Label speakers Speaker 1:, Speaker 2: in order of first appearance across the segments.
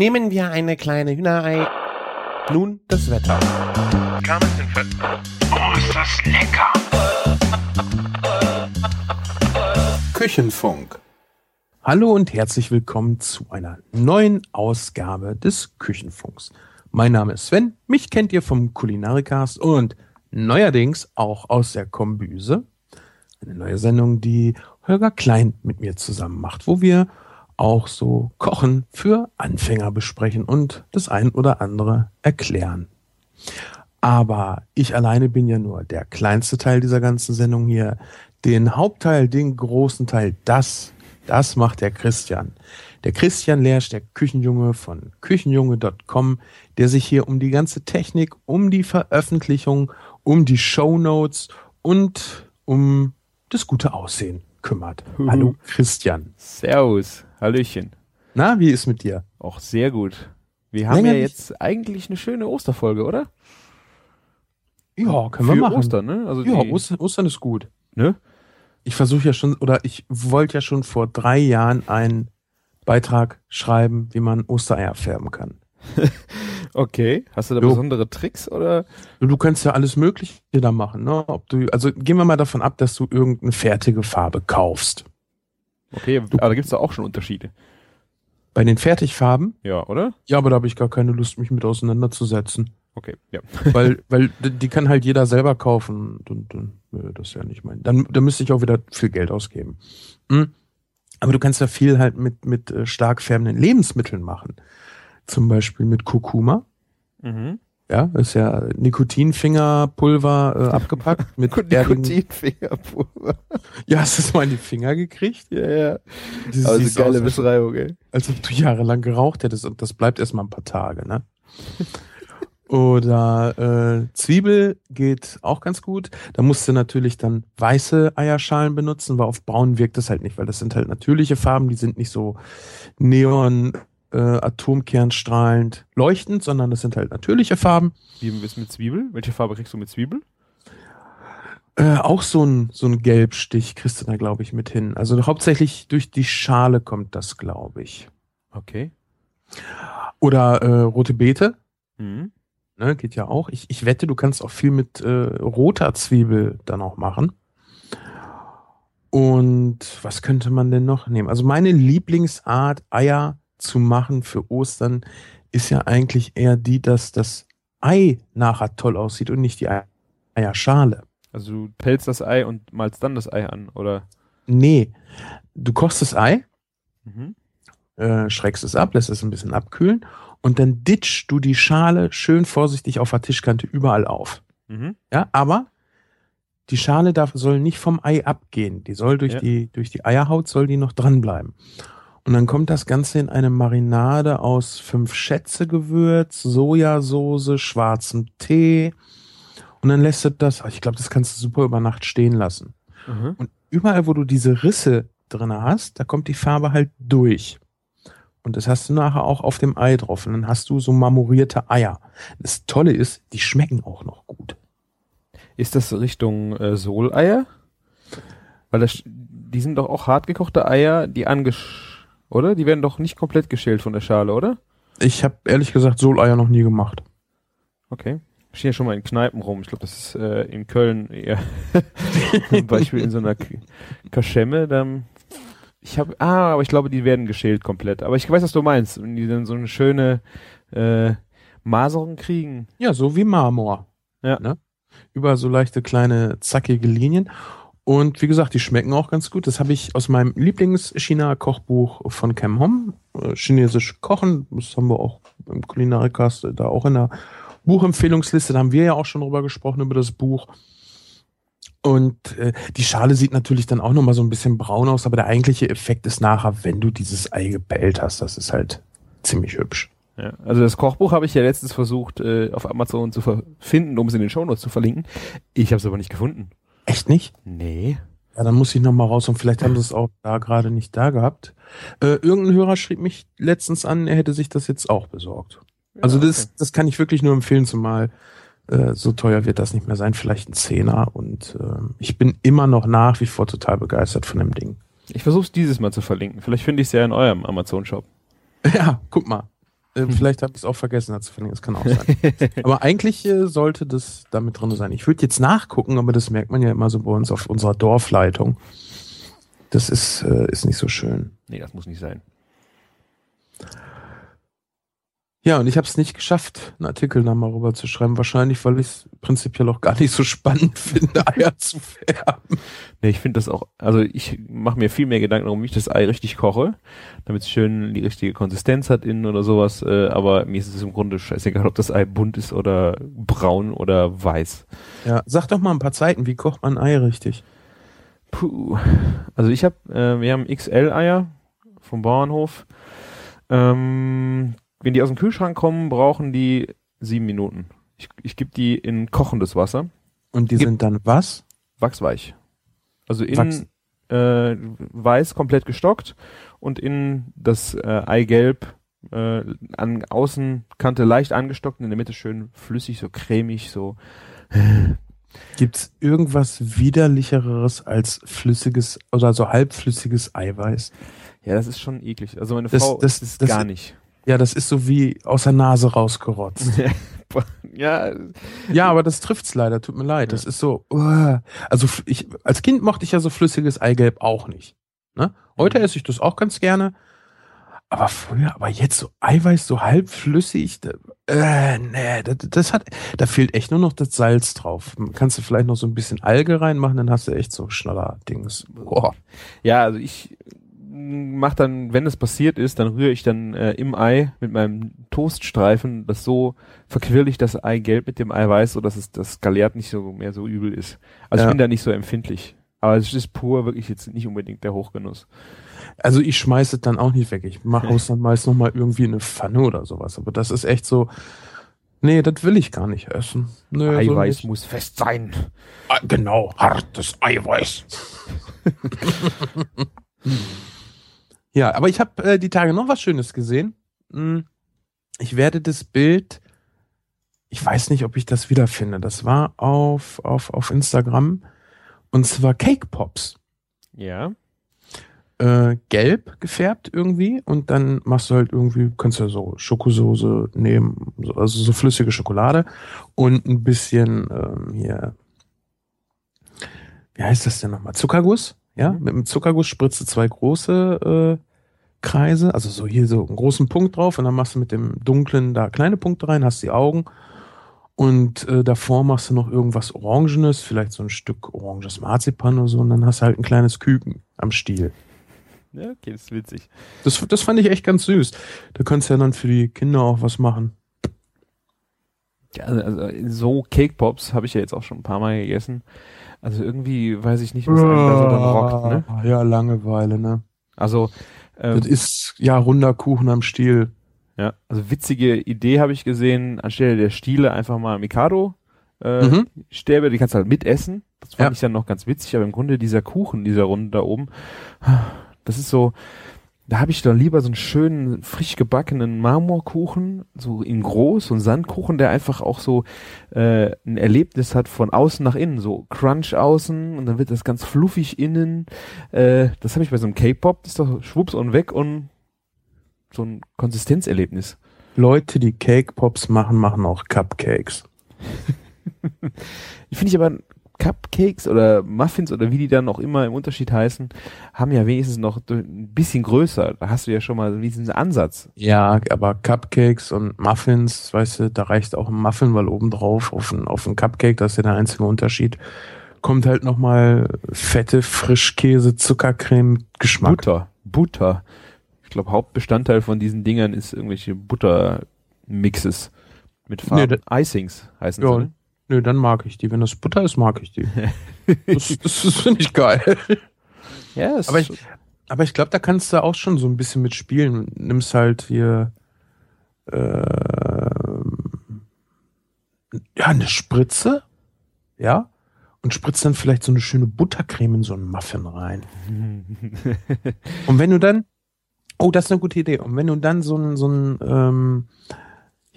Speaker 1: Nehmen wir eine kleine Hühnerei. Nun das Wetter.
Speaker 2: Oh, ist das lecker!
Speaker 3: Küchenfunk. Hallo und herzlich willkommen zu einer neuen Ausgabe des Küchenfunks. Mein Name ist Sven, mich kennt ihr vom Kulinarikast und neuerdings auch aus der Kombüse. Eine neue Sendung, die Holger Klein mit mir zusammen macht, wo wir auch so Kochen für Anfänger besprechen und das ein oder andere erklären. Aber ich alleine bin ja nur der kleinste Teil dieser ganzen Sendung hier. Den Hauptteil, den großen Teil, das, das macht der Christian. Der Christian Lersch, der Küchenjunge von küchenjunge.com, der sich hier um die ganze Technik, um die Veröffentlichung, um die Show Notes und um das gute Aussehen kümmert. Hallo Christian.
Speaker 4: Servus, Hallöchen.
Speaker 3: Na, wie ist mit dir?
Speaker 4: Auch sehr gut. Wir haben
Speaker 3: Länger
Speaker 4: ja
Speaker 3: nicht-
Speaker 4: jetzt eigentlich eine schöne Osterfolge, oder?
Speaker 3: Ja, können
Speaker 4: Für
Speaker 3: wir machen.
Speaker 4: Ostern, ne? Also
Speaker 3: ja,
Speaker 4: die,
Speaker 3: Ostern, ist gut.
Speaker 4: ne?
Speaker 3: Ich versuche ja schon, oder ich wollte ja schon vor drei Jahren einen Beitrag schreiben, wie man Ostereier färben kann.
Speaker 4: Okay. Hast du da
Speaker 3: Jo.
Speaker 4: besondere Tricks oder?
Speaker 3: Du, du kannst ja alles Mögliche da machen, ne? Ob du, also gehen wir mal davon ab, dass du irgendeine fertige Farbe kaufst.
Speaker 4: Okay, aber da gibt's da auch schon Unterschiede.
Speaker 3: Bei den Fertigfarben,
Speaker 4: Ja, oder?
Speaker 3: ja, aber da habe ich gar keine Lust, mich mit auseinanderzusetzen.
Speaker 4: Okay, ja.
Speaker 3: weil, weil die kann halt jeder selber kaufen. Und, und, das ist ja nicht mein. Dann, dann müsste ich auch wieder viel Geld ausgeben. Hm? Aber du kannst ja viel halt mit, mit äh, stark färbenden Lebensmitteln machen. Zum Beispiel mit Kurkuma.
Speaker 4: Mhm.
Speaker 3: Ja, ist ja Nikotinfingerpulver äh, abgepackt mit
Speaker 4: Nikotinfingerpulver.
Speaker 3: Ja, hast du es mal in die Finger gekriegt?
Speaker 4: Ja, ja.
Speaker 3: Das
Speaker 4: Also
Speaker 3: siehst
Speaker 4: geile
Speaker 3: aus, als,
Speaker 4: Beschreibung, ey.
Speaker 3: als ob du jahrelang geraucht hättest und das bleibt erstmal ein paar Tage, ne? Oder äh, Zwiebel geht auch ganz gut. Da musst du natürlich dann weiße Eierschalen benutzen, weil auf braun wirkt das halt nicht, weil das sind halt natürliche Farben, die sind nicht so neon, äh, atomkernstrahlend leuchtend, sondern das sind halt natürliche Farben.
Speaker 4: Wie ist mit Zwiebel? Welche Farbe kriegst du mit Zwiebel?
Speaker 3: Äh, auch so ein, so ein Gelbstich kriegst du da, glaube ich, mit hin. Also hauptsächlich durch die Schale kommt das, glaube ich.
Speaker 4: Okay.
Speaker 3: Oder äh, rote Beete,
Speaker 4: Mhm.
Speaker 3: ne, geht ja auch. Ich, ich wette, du kannst auch viel mit äh, roter Zwiebel dann auch machen. Und was könnte man denn noch nehmen? Also meine Lieblingsart, Eier zu machen für Ostern, ist ja eigentlich eher die, dass das Ei nachher toll aussieht und nicht die Ei- Eierschale.
Speaker 4: Also du pelzt das Ei und malst dann das Ei an, oder?
Speaker 3: Nee, du kochst das Ei,
Speaker 4: Mhm.
Speaker 3: äh, schreckst es ab, lässt es ein bisschen abkühlen und dann ditchst du die Schale schön vorsichtig auf der Tischkante überall auf.
Speaker 4: Mhm.
Speaker 3: Ja, aber die Schale darf, soll nicht vom Ei abgehen. Die soll durch
Speaker 4: Ja.
Speaker 3: die, durch die Eierhaut soll die noch dranbleiben. Und dann kommt das Ganze in eine Marinade aus fünf Schätze Gewürz, Sojasauce, schwarzem Tee. Und dann lässt du das, ich glaube, das kannst du super über Nacht stehen lassen.
Speaker 4: Mhm.
Speaker 3: Und überall, wo du diese Risse drinne hast, da kommt die Farbe halt durch. Und das hast du nachher auch auf dem Ei drauf. Und dann hast du so marmorierte Eier. Das Tolle ist, die schmecken auch noch gut.
Speaker 4: Ist das Richtung äh, Soleier? Weil das, die sind doch auch hartgekochte Eier, die angesch... Oder? Die werden doch nicht komplett geschält von der Schale, oder?
Speaker 3: Ich habe ehrlich gesagt Soleier noch nie gemacht.
Speaker 4: Okay. Ich stehe ja schon mal in Kneipen rum. Ich glaube, das ist äh, in Köln eher zum Beispiel in so einer Kaschemme. Dann ich habe, ah, aber ich glaube, die werden geschält komplett. Aber ich weiß, was du meinst. Wenn die dann so eine schöne äh, Maserung kriegen.
Speaker 3: Ja, so wie Marmor.
Speaker 4: Ja.
Speaker 3: Ne? Über so leichte kleine zackige Linien. Und wie gesagt, die schmecken auch ganz gut. Das habe ich aus meinem Lieblings-China-Kochbuch von Cam Hom. Äh, Chinesisch Kochen. Das haben wir auch im Kulinarikast da auch in der Buchempfehlungsliste. Da haben wir ja auch schon drüber gesprochen, über das Buch. Und äh, die Schale sieht natürlich dann auch nochmal so ein bisschen braun aus, aber der eigentliche Effekt ist nachher, wenn du dieses Ei gebellt hast. Das ist halt ziemlich hübsch.
Speaker 4: Ja. Also das Kochbuch habe ich ja letztens versucht, äh, auf Amazon zu finden, um es in den Shownotes zu verlinken. Ich habe es aber nicht gefunden.
Speaker 3: Echt nicht?
Speaker 4: Nee.
Speaker 3: Ja, dann muss ich noch mal raus und vielleicht haben sie es auch da gerade nicht da gehabt. Äh, irgendein Hörer schrieb mich letztens an, er hätte sich das jetzt auch besorgt. Also
Speaker 4: Ja,
Speaker 3: das, das kann ich wirklich nur empfehlen, zumal äh, so teuer wird das nicht mehr sein, vielleicht ein Zehner. Und äh, ich bin immer noch nach wie vor total begeistert von dem Ding.
Speaker 4: Ich versuche es dieses Mal zu verlinken. Vielleicht finde ich es ja in eurem Amazon-Shop.
Speaker 3: Ja, guck mal. Äh, vielleicht habe ich es auch vergessen dazu verlinken, das kann auch sein. aber eigentlich äh, sollte das damit drin sein. Ich würde jetzt nachgucken, aber das merkt man ja immer so bei uns auf unserer Dorfleitung. Das ist, äh, ist nicht so schön.
Speaker 4: Nee, das muss nicht sein.
Speaker 3: Ja, und ich habe es nicht geschafft, einen Artikel da mal rüber zu schreiben. Wahrscheinlich, weil ich es prinzipiell auch gar nicht so spannend finde, Eier zu färben.
Speaker 4: Nee, ich finde das auch, also ich mache mir viel mehr Gedanken darum, wie ich das Ei richtig koche, damit es schön die richtige Konsistenz hat innen oder sowas. Äh, aber mir ist es im Grunde scheißegal, ob das Ei bunt ist oder braun oder weiß.
Speaker 3: Ja, sag doch mal ein paar Zeiten, wie kocht man Ei richtig?
Speaker 4: Puh. Also ich habe, äh, wir haben XL-Eier vom Bauernhof. Ähm, wenn die aus dem Kühlschrank kommen, brauchen die sieben Minuten. Ich, ich gebe die in kochendes Wasser.
Speaker 3: Und die
Speaker 4: Gib-
Speaker 3: sind dann was?
Speaker 4: Wachsweich. Also in
Speaker 3: Wachs-
Speaker 4: äh, weiß komplett gestockt und in das äh, Eigelb äh, an Außenkante leicht angestockt und in der Mitte schön flüssig, so cremig, so.
Speaker 3: Gibt's irgendwas widerlicheres als flüssiges oder so halbflüssiges Eiweiß?
Speaker 4: Ja, das ist schon eklig. Also meine
Speaker 3: Das-
Speaker 4: Frau
Speaker 3: das-
Speaker 4: ist
Speaker 3: das-
Speaker 4: gar nicht.
Speaker 3: Ja, das ist so wie aus der Nase rausgerotzt.
Speaker 4: ja,
Speaker 3: ja, aber das trifft's leider, tut mir leid. Das ist so, uh, also ich, als Kind mochte ich ja so flüssiges Eigelb auch nicht. Ne? Heute
Speaker 4: Mhm.
Speaker 3: esse ich das auch ganz gerne. Aber früher, aber jetzt so Eiweiß, so halbflüssig, da, äh, nee, das, das hat, da fehlt echt nur noch das Salz drauf. Kannst du vielleicht noch so ein bisschen Alge reinmachen, dann hast du echt so Schnaller-Dings.
Speaker 4: Ja, also ich mach dann, wenn es passiert ist, dann rühre ich dann äh, im Ei mit meinem Toaststreifen das so verquirle ich das Eigelb mit dem Eiweiß, so dass es das Galiert nicht so mehr so übel ist. Also
Speaker 3: Ja.
Speaker 4: ich bin da nicht so empfindlich. Aber es ist pur wirklich jetzt nicht unbedingt der Hochgenuss.
Speaker 3: Also ich schmeiße es dann auch nicht weg. Ich mache es dann meist noch mal irgendwie in eine Pfanne oder sowas. Aber das ist echt so, nee, das will ich gar nicht essen. Nö, so
Speaker 4: Eiweiß
Speaker 3: nicht.
Speaker 4: muss fest sein.
Speaker 3: Ah, genau, hartes Eiweiß. ja, aber ich habe äh, die Tage noch was Schönes gesehen. Hm, Ich werde das Bild, ich weiß nicht, ob ich das wiederfinde. Das war auf, auf, auf Instagram. Und zwar Cake Pops.
Speaker 4: Ja.
Speaker 3: Äh, gelb gefärbt irgendwie und dann machst du halt irgendwie, kannst du ja so Schokosoße nehmen, so- also so flüssige Schokolade und ein bisschen ähm, hier, wie heißt das denn nochmal? Zuckerguss, ja?
Speaker 4: Mhm.
Speaker 3: Mit dem Zuckerguss spritzt du zwei große äh, Kreise, also so hier so einen großen Punkt drauf und dann machst du mit dem dunklen da kleine Punkte rein, hast die Augen und äh, davor machst du noch irgendwas Orangenes, vielleicht so ein Stück oranges Marzipan oder so und dann hast du halt ein kleines Küken am Stiel.
Speaker 4: Ja, okay, das ist witzig.
Speaker 3: Das, das fand ich echt ganz süß. Da kannst du ja dann für die Kinder auch was machen.
Speaker 4: Ja, also, also so Cake Pops habe ich ja jetzt auch schon ein paar Mal gegessen. Also irgendwie weiß ich nicht, was einem da so dann rockt, ne?
Speaker 3: Ja, Langeweile, ne?
Speaker 4: Also ähm,
Speaker 3: das ist ja runder Kuchen am Stiel.
Speaker 4: Ja, also witzige Idee habe ich gesehen, anstelle der Stiele einfach mal Mikado äh,
Speaker 3: Mhm.
Speaker 4: Stäbe, die kannst du halt mitessen. Das fand
Speaker 3: Ja.
Speaker 4: ich dann noch ganz witzig, aber im Grunde dieser Kuchen, dieser Runde da oben, das ist so, da habe ich dann lieber so einen schönen, frisch gebackenen Marmorkuchen, so in groß, so einen Sandkuchen, der einfach auch so äh, ein Erlebnis hat von außen nach innen, so Crunch außen und dann wird das ganz fluffig innen. Äh, das habe ich bei so einem K-Pop, das ist doch schwupps und weg und so ein Konsistenzerlebnis.
Speaker 3: Leute, die Cake Pops machen, machen auch Cupcakes.
Speaker 4: Ich finde ich aber Cupcakes oder Muffins oder wie die dann auch immer im Unterschied heißen, haben ja wenigstens noch ein bisschen größer. Da hast du ja schon mal diesen Ansatz.
Speaker 3: Ja, aber Cupcakes und Muffins, weißt du, da reicht auch ein Muffin, weil obendrauf auf ein, auf ein Cupcake, das ist ja der einzige Unterschied, kommt halt nochmal fette Frischkäse, Zuckercreme, Geschmack.
Speaker 4: Butter. Butter. Ich glaube, Hauptbestandteil von diesen Dingern ist irgendwelche Buttermixes mit Farben.
Speaker 3: Nee,
Speaker 4: Icings heißen
Speaker 3: Ja,
Speaker 4: sie. Ne?
Speaker 3: Nö, dann mag ich die. Wenn das Butter ist, mag ich die. Das, das, das finde ich geil.
Speaker 4: Ja, es
Speaker 3: Aber ich, aber ich glaube, da kannst du auch schon so ein bisschen mit spielen. Nimmst halt hier ähm, ja eine Spritze, ja, und spritzt dann vielleicht so eine schöne Buttercreme in so einen Muffin rein. Und wenn du dann, oh, das ist eine gute Idee. Und wenn du dann so einen so einen ähm,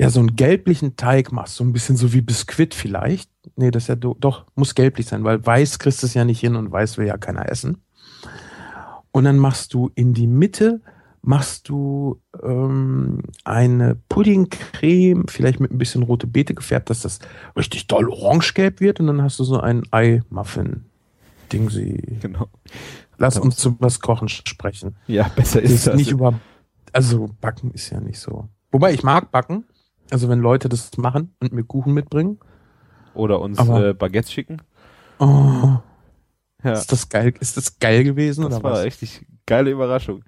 Speaker 3: ja so einen gelblichen Teig machst, so ein bisschen so wie Biskuit vielleicht. Nee, das ist ja do, doch muss gelblich sein, weil weiß kriegst du es ja nicht hin und weiß will ja keiner essen. Und dann machst du in die Mitte machst du ähm, eine Puddingcreme, vielleicht mit ein bisschen rote Beete gefärbt, dass das richtig doll orangegelb wird und dann hast du so ein Ei-Muffin. Ding sie.
Speaker 4: Genau.
Speaker 3: Lass uns zu was Kochen sprechen.
Speaker 4: Ja, besser ist das.
Speaker 3: nicht über, also Backen ist ja nicht so. Wobei ich mag Backen. Also wenn Leute das machen und mir Kuchen mitbringen.
Speaker 4: Oder uns
Speaker 3: Aber-
Speaker 4: äh, Baguettes schicken.
Speaker 3: Oh,
Speaker 4: Ja,
Speaker 3: ist das geil, ist das geil gewesen
Speaker 4: das
Speaker 3: oder
Speaker 4: war
Speaker 3: was?
Speaker 4: richtig geile Überraschung.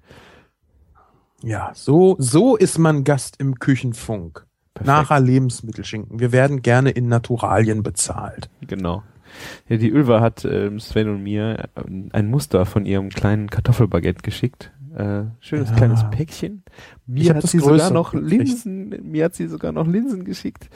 Speaker 3: Ja, so, so ist man Gast im Küchenfunk.
Speaker 4: Perfekt.
Speaker 3: Nachher Lebensmittelschinken. Wir werden gerne in Naturalien bezahlt.
Speaker 4: Genau. Ja, die Ulva hat ähm, Sven und mir ähm, ein Muster von ihrem kleinen Kartoffelbaguette geschickt. Äh, schönes
Speaker 3: Ja.
Speaker 4: kleines Päckchen. Mir hat
Speaker 3: das
Speaker 4: sie sogar noch. Linsen, mir hat sie sogar noch Linsen geschickt.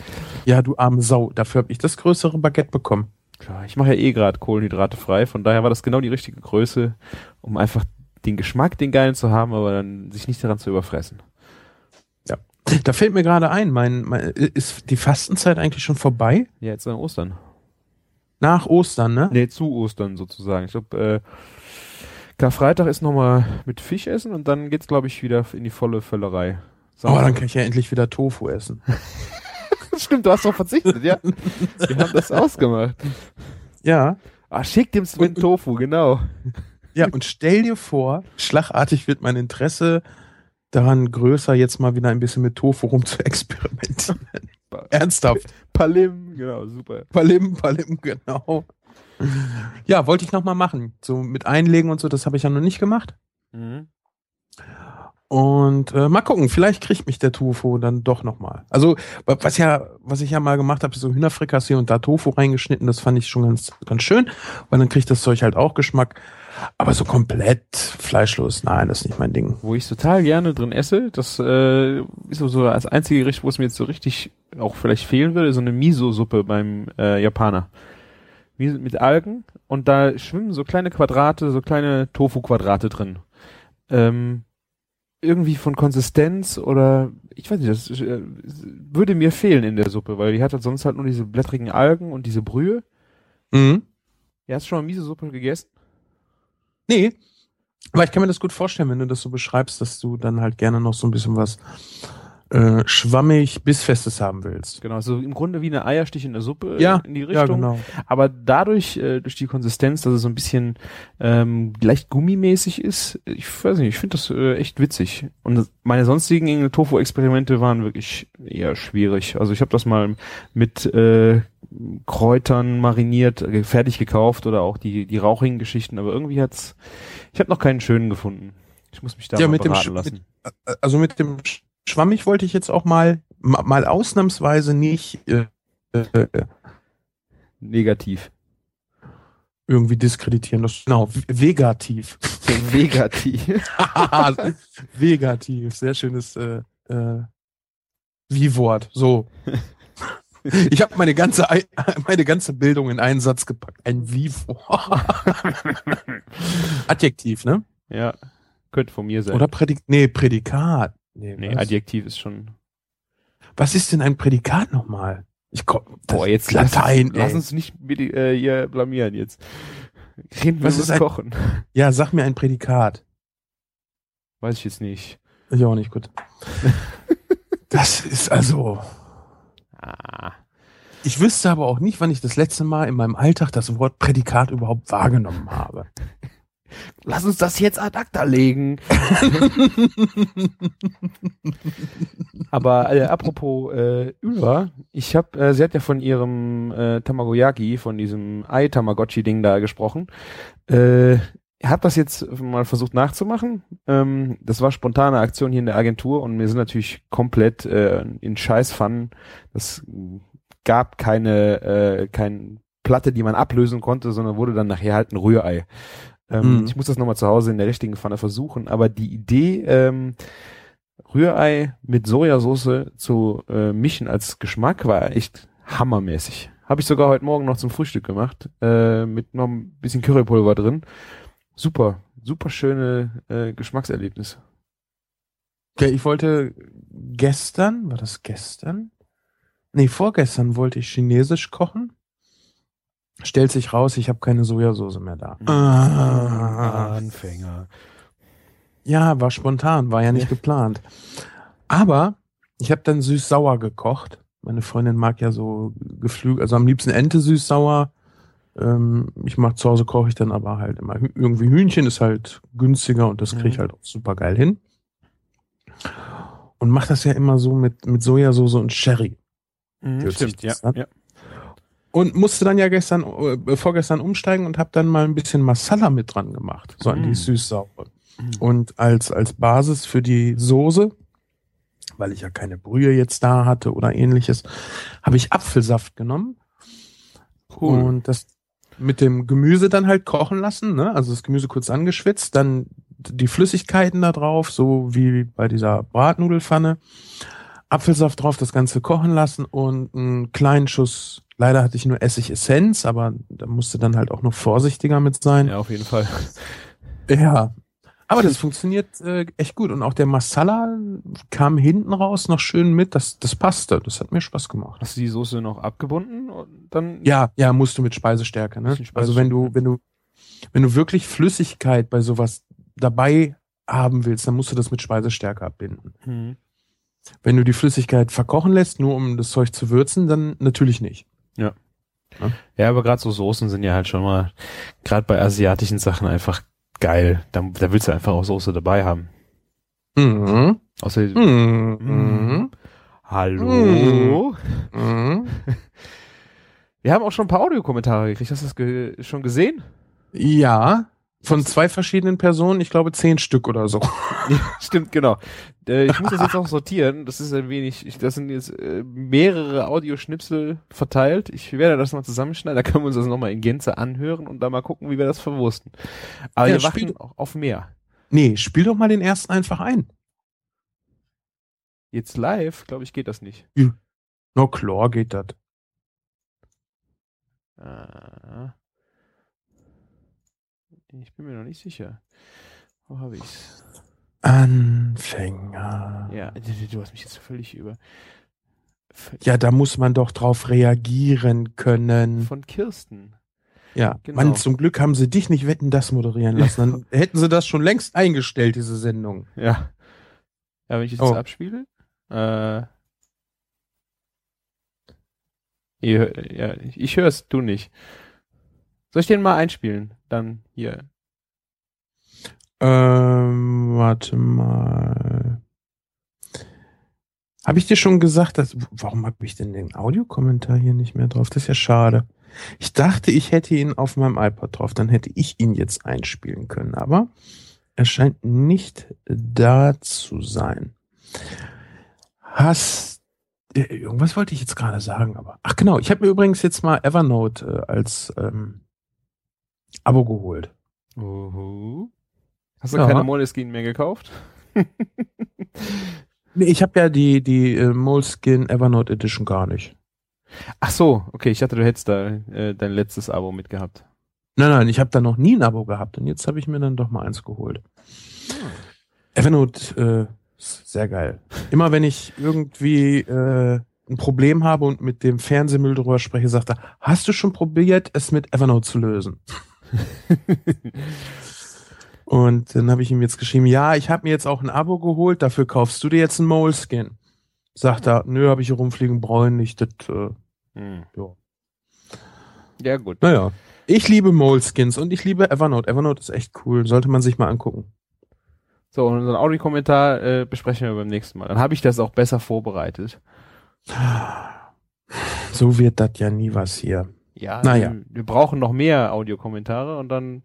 Speaker 3: Ja, du arme Sau. Dafür habe ich das größere Baguette bekommen.
Speaker 4: Tja, ich mache ja eh gerade Kohlenhydrate frei, von daher war das genau die richtige Größe, um einfach den Geschmack, den geilen zu haben, aber dann sich nicht daran zu überfressen.
Speaker 3: Da fällt mir gerade ein, mein, mein, ist die Fastenzeit eigentlich schon vorbei?
Speaker 4: Ja, jetzt an Ostern.
Speaker 3: Nach Ostern, ne?
Speaker 4: Nee, zu Ostern sozusagen. Ich glaube, äh, Karfreitag ist nochmal mit Fisch essen und dann geht's, glaube ich, wieder in die volle Völlerei.
Speaker 3: Oh, dann kann ich ja endlich wieder Tofu essen.
Speaker 4: Stimmt, du hast doch verzichtet, ja. Wir haben das ausgemacht.
Speaker 3: Ja.
Speaker 4: Ah, schick dem Sven Tofu, genau.
Speaker 3: Ja, und stell dir vor, schlagartig wird mein Interesse daran größer, jetzt mal wieder ein bisschen mit Tofu rum zu experimentieren. Ernsthaft.
Speaker 4: Palim, genau, super.
Speaker 3: Palim, Palim, genau. Ja, wollte ich nochmal machen. So mit Einlegen und so, das habe ich ja noch nicht gemacht.
Speaker 4: Mhm.
Speaker 3: Und äh, mal gucken, vielleicht kriegt mich der Tofu dann doch nochmal. Also, wa- was ja, was ich ja mal gemacht habe, ist so Hühnerfrikassee und da Tofu reingeschnitten, das fand ich schon ganz, ganz schön, weil dann kriegt das Zeug halt auch Geschmack. Aber so komplett fleischlos, nein, das ist nicht mein Ding.
Speaker 4: Wo ich total gerne drin esse, das äh, ist so, so als einzige Gericht, wo es mir jetzt so richtig auch vielleicht fehlen würde, so eine Miso-Suppe beim äh, Japaner. Miso mit Algen und da schwimmen so kleine Quadrate, so kleine Tofu-Quadrate drin. Ähm, irgendwie von Konsistenz oder ich weiß nicht, das äh, würde mir fehlen in der Suppe, weil die hat halt sonst halt nur diese blättrigen Algen und diese Brühe.
Speaker 3: Mhm.
Speaker 4: Ja, hast du schon mal Miso-Suppe gegessen?
Speaker 3: Nee. Aber ich kann mir das gut vorstellen, wenn du das so beschreibst, dass du dann halt gerne noch so ein bisschen was äh, schwammig bissfestes haben willst.
Speaker 4: Genau, so im Grunde wie eine Eierstich in der Suppe
Speaker 3: Ja,
Speaker 4: in die
Speaker 3: Ja,
Speaker 4: Richtung.
Speaker 3: genau.
Speaker 4: Aber dadurch, äh, durch die Konsistenz, dass es so ein bisschen ähm, leicht gummimäßig ist, ich weiß nicht, ich finde das äh, echt witzig. Und meine sonstigen Tofu-Experimente waren wirklich eher schwierig. Also ich habe das mal mit äh, Kräutern mariniert, äh, fertig gekauft oder auch die, die rauchigen Geschichten, aber irgendwie hat's, ich habe noch keinen schönen gefunden. Ich muss mich da
Speaker 3: Ja,
Speaker 4: mal
Speaker 3: mit dem
Speaker 4: beraten
Speaker 3: Sch-
Speaker 4: lassen.
Speaker 3: Also mit dem schwammig wollte ich jetzt auch mal, ma- mal ausnahmsweise nicht äh, äh,
Speaker 4: Negativ.
Speaker 3: irgendwie diskreditieren. Das, genau, vegativ.
Speaker 4: Negativ.
Speaker 3: vegativ, sehr schönes äh, äh, Wie-Wort. So. Ich habe meine ganze Ei- meine ganze Bildung in einen Satz gepackt. Ein Wie-Wort. Adjektiv, ne?
Speaker 4: ja, könnte von mir sein.
Speaker 3: Oder Prädik nee, Prädikat. Nee,
Speaker 4: nee? Adjektiv ist schon.
Speaker 3: was ist denn ein Prädikat nochmal? Ich komm,
Speaker 4: Boah, jetzt
Speaker 3: Latein.
Speaker 4: Lass, lass
Speaker 3: ey.
Speaker 4: uns nicht äh, hier blamieren jetzt. Reden wir
Speaker 3: Was ist ein-
Speaker 4: Kochen.
Speaker 3: Ja, sag mir ein Prädikat.
Speaker 4: Weiß ich jetzt nicht.
Speaker 3: Ich auch nicht gut. Das ist also.
Speaker 4: Ah.
Speaker 3: Ich wüsste aber auch nicht, wann ich das letzte Mal in meinem Alltag das Wort Prädikat überhaupt wahrgenommen habe.
Speaker 4: Lass uns das jetzt ad acta legen. Aber äh, apropos äh, Ülva, ich habe, äh, sie hat ja von ihrem äh, Tamagoyaki, von diesem Ei-Tamagotchi-Ding da gesprochen. Äh, hat das jetzt mal versucht nachzumachen. Ähm, das war spontane Aktion hier in der Agentur und wir sind natürlich komplett äh, in Scheiß-Fun. Das gab keine, äh, keine Platte, die man ablösen konnte, sondern wurde dann nachher halt ein Rührei. Ähm,
Speaker 3: Mhm.
Speaker 4: Ich muss das nochmal zu Hause in der richtigen Pfanne versuchen, aber die Idee, ähm, Rührei mit Sojasauce zu äh, mischen als Geschmack war echt hammermäßig. Habe ich sogar heute Morgen noch zum Frühstück gemacht, äh, mit noch ein bisschen Currypulver drin. Super, super schöne äh, Geschmackserlebnis.
Speaker 3: Okay, ich wollte gestern, war das gestern? Nee, vorgestern wollte ich chinesisch kochen. Stellt sich raus, ich habe keine Sojasauce mehr da. Ah.
Speaker 4: Anfänger.
Speaker 3: Ja, war spontan, war ja nicht geplant. Aber ich habe dann süß-sauer gekocht. Meine Freundin mag ja so Geflügel, also am liebsten Ente süß-sauer. Ähm, ich mach zu Hause koche ich dann aber halt immer irgendwie Hühnchen ist halt günstiger und das kriege ich
Speaker 4: Mhm.
Speaker 3: halt auch super geil hin. Und mach das ja immer so mit mit Sojasauce und Sherry.
Speaker 4: Mhm, stimmt, ja, ja.
Speaker 3: Und musste dann ja gestern, äh, vorgestern umsteigen und habe dann mal ein bisschen Masala mit dran gemacht, so an
Speaker 4: Mm.
Speaker 3: die süß-saure. Und als, als Basis für die Soße, weil ich ja keine Brühe jetzt da hatte oder ähnliches, habe ich Apfelsaft genommen
Speaker 4: Cool.
Speaker 3: und das mit dem Gemüse dann halt kochen lassen, ne? Also das Gemüse kurz angeschwitzt, dann die Flüssigkeiten da drauf, so wie bei dieser Bratnudelfanne. Apfelsaft drauf, das Ganze kochen lassen und einen kleinen Schuss, leider hatte ich nur Essigessenz, aber da musste dann halt auch noch vorsichtiger mit sein.
Speaker 4: ja, auf jeden Fall.
Speaker 3: Ja. Aber das funktioniert äh, echt gut. Und auch der Masala kam hinten raus noch schön mit. Das, das passte. Das hat mir Spaß gemacht.
Speaker 4: Hast du die Soße noch abgebunden und dann?
Speaker 3: Ja, ja, musst du mit Speisestärke, ne?
Speaker 4: Bisschen
Speaker 3: Also wenn du,
Speaker 4: Speisestärke.
Speaker 3: wenn du, wenn du wirklich Flüssigkeit bei sowas dabei haben willst, dann musst du das mit Speisestärke abbinden.
Speaker 4: Mhm.
Speaker 3: Wenn du die Flüssigkeit verkochen lässt, nur um das Zeug zu würzen, dann natürlich nicht.
Speaker 4: Ja, aber gerade so Soßen sind ja halt schon mal, gerade bei asiatischen Sachen einfach geil. Da, da willst du einfach auch Soße dabei haben.
Speaker 3: Mhm.
Speaker 4: Außer,
Speaker 3: Mhm.
Speaker 4: hallo?
Speaker 3: Mhm.
Speaker 4: Wir haben auch schon ein paar Audiokommentare gekriegt. Hast du das ge schon gesehen?
Speaker 3: Ja, von zwei verschiedenen Personen, ich glaube zehn Stück oder so.
Speaker 4: Ja, stimmt, genau. Äh, ich muss das jetzt auch sortieren. Das ist ein wenig, ich, das sind jetzt äh, mehrere Audioschnipsel verteilt. Ich werde das mal zusammenschneiden, da können wir uns das nochmal in Gänze anhören und da mal gucken, wie wir das verwursten. Aber
Speaker 3: Ja,
Speaker 4: wir warten auch auf mehr.
Speaker 3: Nee, spiel doch mal den ersten einfach ein.
Speaker 4: Jetzt live, glaube ich, geht das nicht.
Speaker 3: No klar geht das.
Speaker 4: Ah. Ich bin mir noch nicht sicher. Wo habe ich's?
Speaker 3: Anfänger.
Speaker 4: Ja, du, hast mich jetzt völlig über. völlig
Speaker 3: Ja, da muss man doch drauf reagieren können.
Speaker 4: Von Kirsten.
Speaker 3: Ja,
Speaker 4: genau.
Speaker 3: Mann, zum Glück haben sie dich nicht wetten, das moderieren lassen. Dann hätten sie das schon längst eingestellt, diese Sendung.
Speaker 4: Ja. Ja, wenn ich jetzt
Speaker 3: Oh.
Speaker 4: abspiele. Äh. Ihr, ja, ich höre es, du nicht. Soll ich den mal einspielen? Dann hier.
Speaker 3: Ähm, warte mal. Habe ich dir schon gesagt, dass, warum habe ich denn den Audiokommentar hier nicht mehr drauf? Das ist ja schade. Ich dachte, ich hätte ihn auf meinem iPod drauf, dann hätte ich ihn jetzt einspielen können, aber er scheint nicht da zu sein. Hast irgendwas wollte ich jetzt gerade sagen, aber ach genau, ich habe mir übrigens jetzt mal Evernote äh, als ähm, Abo geholt.
Speaker 4: Uhu. Hast du
Speaker 3: Ja.
Speaker 4: keine Moleskine mehr gekauft?
Speaker 3: Nee, ich habe ja die die äh, Moleskin Evernote Edition gar nicht.
Speaker 4: Ach so, okay, ich dachte, du hättest da äh, dein letztes Abo mitgehabt.
Speaker 3: Nein, nein, ich habe da noch nie ein Abo gehabt und jetzt habe ich mir dann doch mal eins geholt. Evernote äh, ist sehr geil. Immer wenn ich irgendwie äh, ein Problem habe und mit dem Fernsehmüll drüber spreche, sagt er, hast du schon probiert, es mit Evernote zu lösen? Und dann habe ich ihm jetzt geschrieben, ja, ich habe mir jetzt auch ein Abo geholt, dafür kaufst du dir jetzt einen Moleskin. Sagt er, nö, habe ich hier rumfliegen, brauche ich nicht. Das, äh,
Speaker 4: Hm.
Speaker 3: ja.
Speaker 4: Ja, gut.
Speaker 3: Naja. Ich liebe Moleskins und ich liebe Evernote. Evernote ist echt cool. Sollte man sich mal angucken.
Speaker 4: So, und unseren Audiokommentar äh, besprechen wir beim nächsten Mal. Dann habe ich das auch besser vorbereitet.
Speaker 3: So wird das ja nie was hier.
Speaker 4: Ja,
Speaker 3: Naja.
Speaker 4: wir, wir brauchen noch mehr Audiokommentare und dann,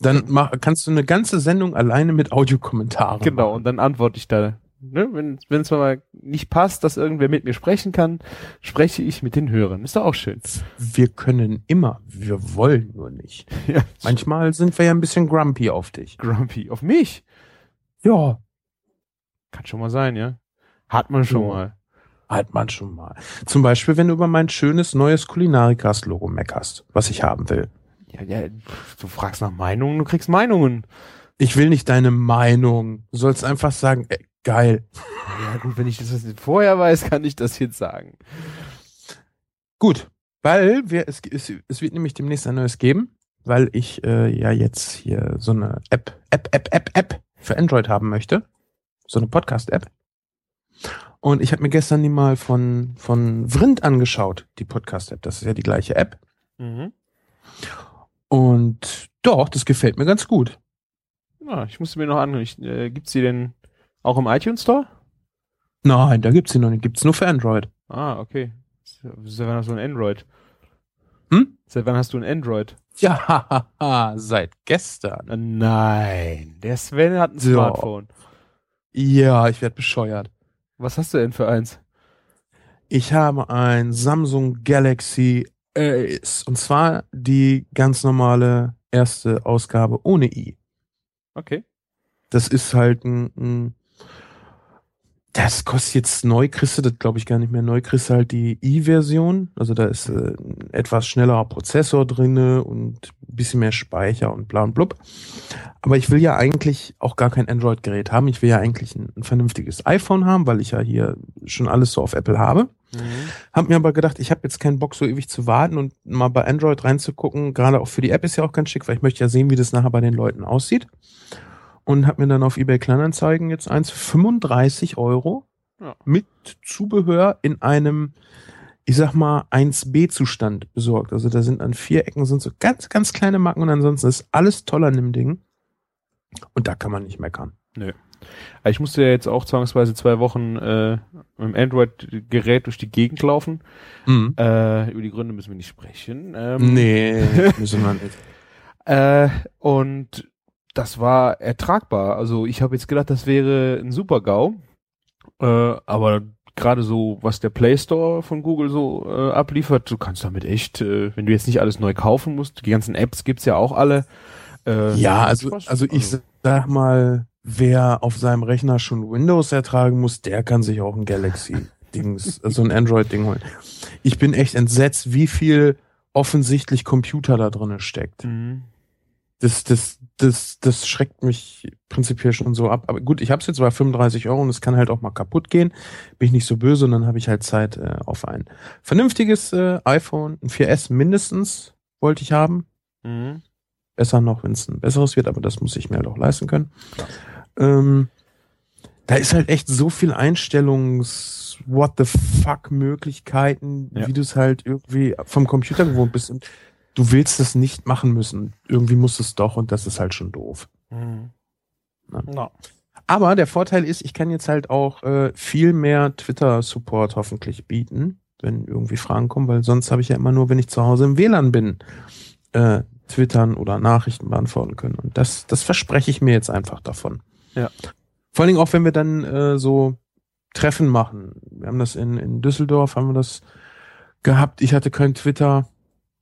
Speaker 3: Dann mach, kannst du eine ganze Sendung alleine mit Audiokommentaren.
Speaker 4: genau,
Speaker 3: machen.
Speaker 4: und dann antworte ich da. Ne? Wenn es mal nicht passt, dass irgendwer mit mir sprechen kann, spreche ich mit den Hörern. Ist doch auch schön.
Speaker 3: Wir können immer. Wir wollen nur nicht.
Speaker 4: Ja,
Speaker 3: Manchmal sind wir ja ein bisschen grumpy auf dich.
Speaker 4: Grumpy. Auf mich?
Speaker 3: Ja,
Speaker 4: Kann schon mal sein, ja. Hat man schon
Speaker 3: Ja.
Speaker 4: mal.
Speaker 3: halt man schon mal. Zum Beispiel, wenn du über mein schönes neues Kulinarikas-Logo meckerst, was ich haben will.
Speaker 4: Ja, ja, du fragst nach Meinungen, du kriegst Meinungen.
Speaker 3: Ich will nicht deine Meinung. Du sollst einfach sagen, ey, geil.
Speaker 4: Ja gut, wenn ich das vorher weiß, kann ich das jetzt sagen.
Speaker 3: Gut, weil wir, es, es, es wird nämlich demnächst ein neues geben, weil ich äh, ja jetzt hier so eine App, App, App, App, App für Android haben möchte. So eine Podcast-App. Und ich habe mir gestern die mal von, von Vrind angeschaut, die Podcast-App. Das ist ja die gleiche App.
Speaker 4: Mhm.
Speaker 3: Und doch, das gefällt mir ganz gut.
Speaker 4: Ja, ich musste mir noch an. Ich, äh, gibt's die denn auch im iTunes Store?
Speaker 3: Nein, da gibt's sie noch nicht. Gibt's nur für Android.
Speaker 4: Ah, okay. Seit wann hast du ein Android?
Speaker 3: Hm?
Speaker 4: Seit wann hast du ein Android?
Speaker 3: Ja, seit gestern.
Speaker 4: Äh, Nein, der Sven hat ein
Speaker 3: So.
Speaker 4: Smartphone.
Speaker 3: Ja, ich werde bescheuert.
Speaker 4: Was hast du denn für eins?
Speaker 3: Ich habe ein Samsung Galaxy Ace. Und zwar die ganz normale erste Ausgabe ohne i.
Speaker 4: Okay.
Speaker 3: Das ist halt ein, ein das kostet jetzt neu, kriegst du das glaube ich gar nicht mehr. Neu kriegst du halt die i-Version. Also da ist äh, ein etwas schnellerer Prozessor drinne und ein bisschen mehr Speicher und bla und blub. Aber ich will ja eigentlich auch gar kein Android-Gerät haben. Ich will ja eigentlich ein, ein vernünftiges iPhone haben, weil ich ja hier schon alles so auf Apple habe.
Speaker 4: Mhm.
Speaker 3: Hab mir aber gedacht, ich habe jetzt keinen Bock, so ewig zu warten und mal bei Android reinzugucken. Gerade auch für die App ist ja auch ganz schick, weil ich möchte ja sehen, wie das nachher bei den Leuten aussieht. Und habe mir dann auf eBay Kleinanzeigen jetzt eins für 35 Euro
Speaker 4: Ja.
Speaker 3: mit Zubehör in einem, ich sag mal, 1B-Zustand besorgt. Also da sind an vier Ecken sind so ganz, ganz kleine Macken und ansonsten ist alles toll an dem Ding. Und da kann man nicht meckern.
Speaker 4: Aber Ich musste ja jetzt auch zwangsweise zwei Wochen äh, mit dem Android-Gerät durch die Gegend laufen. Äh, über die Gründe müssen wir nicht sprechen. Ähm,
Speaker 3: Nee, müssen wir nicht.
Speaker 4: Äh, und das war ertragbar. Also ich habe jetzt gedacht, das wäre ein super GAU. Äh, aber gerade so, was der Play Store von Google so äh, abliefert, du kannst damit echt, äh, wenn du jetzt nicht alles neu kaufen musst, die ganzen Apps gibt's ja auch alle. Äh,
Speaker 3: Ja, also, also ich sag mal, wer auf seinem Rechner schon Windows ertragen muss, der kann sich auch ein Galaxy-Dings, so ein Android-Ding holen. Ich bin echt entsetzt, wie viel offensichtlich Computer da drinne steckt.
Speaker 4: Mhm.
Speaker 3: Das, das, das, das schreckt mich prinzipiell schon so ab. Aber gut, ich habe es jetzt bei 35 Euro und es kann halt auch mal kaputt gehen. Bin ich nicht so böse und dann habe ich halt Zeit äh, auf ein vernünftiges äh, iPhone, ein 4S mindestens wollte ich haben.
Speaker 4: Mhm.
Speaker 3: besser noch, wenn es ein besseres wird, aber das muss ich mir halt auch leisten können. Ähm, da ist halt echt so viel Einstellungs What the fuck Möglichkeiten,
Speaker 4: Ja.
Speaker 3: wie du es halt irgendwie vom Computer gewohnt bist und du willst es nicht machen müssen. Irgendwie musst du es doch und das ist halt schon doof.
Speaker 4: Mhm.
Speaker 3: Ja.
Speaker 4: Na.
Speaker 3: Aber der Vorteil ist, ich kann jetzt halt auch äh, viel mehr Twitter-Support hoffentlich bieten, wenn irgendwie Fragen kommen, weil sonst habe ich ja immer nur, wenn ich zu Hause im WLAN bin, äh, twittern oder Nachrichten beantworten können. Und das, das verspreche ich mir jetzt einfach davon.
Speaker 4: Ja.
Speaker 3: Vor allen Dingen auch, wenn wir dann äh, so Treffen machen. Wir haben das in, in Düsseldorf, haben wir das gehabt. Ich hatte kein Twitter.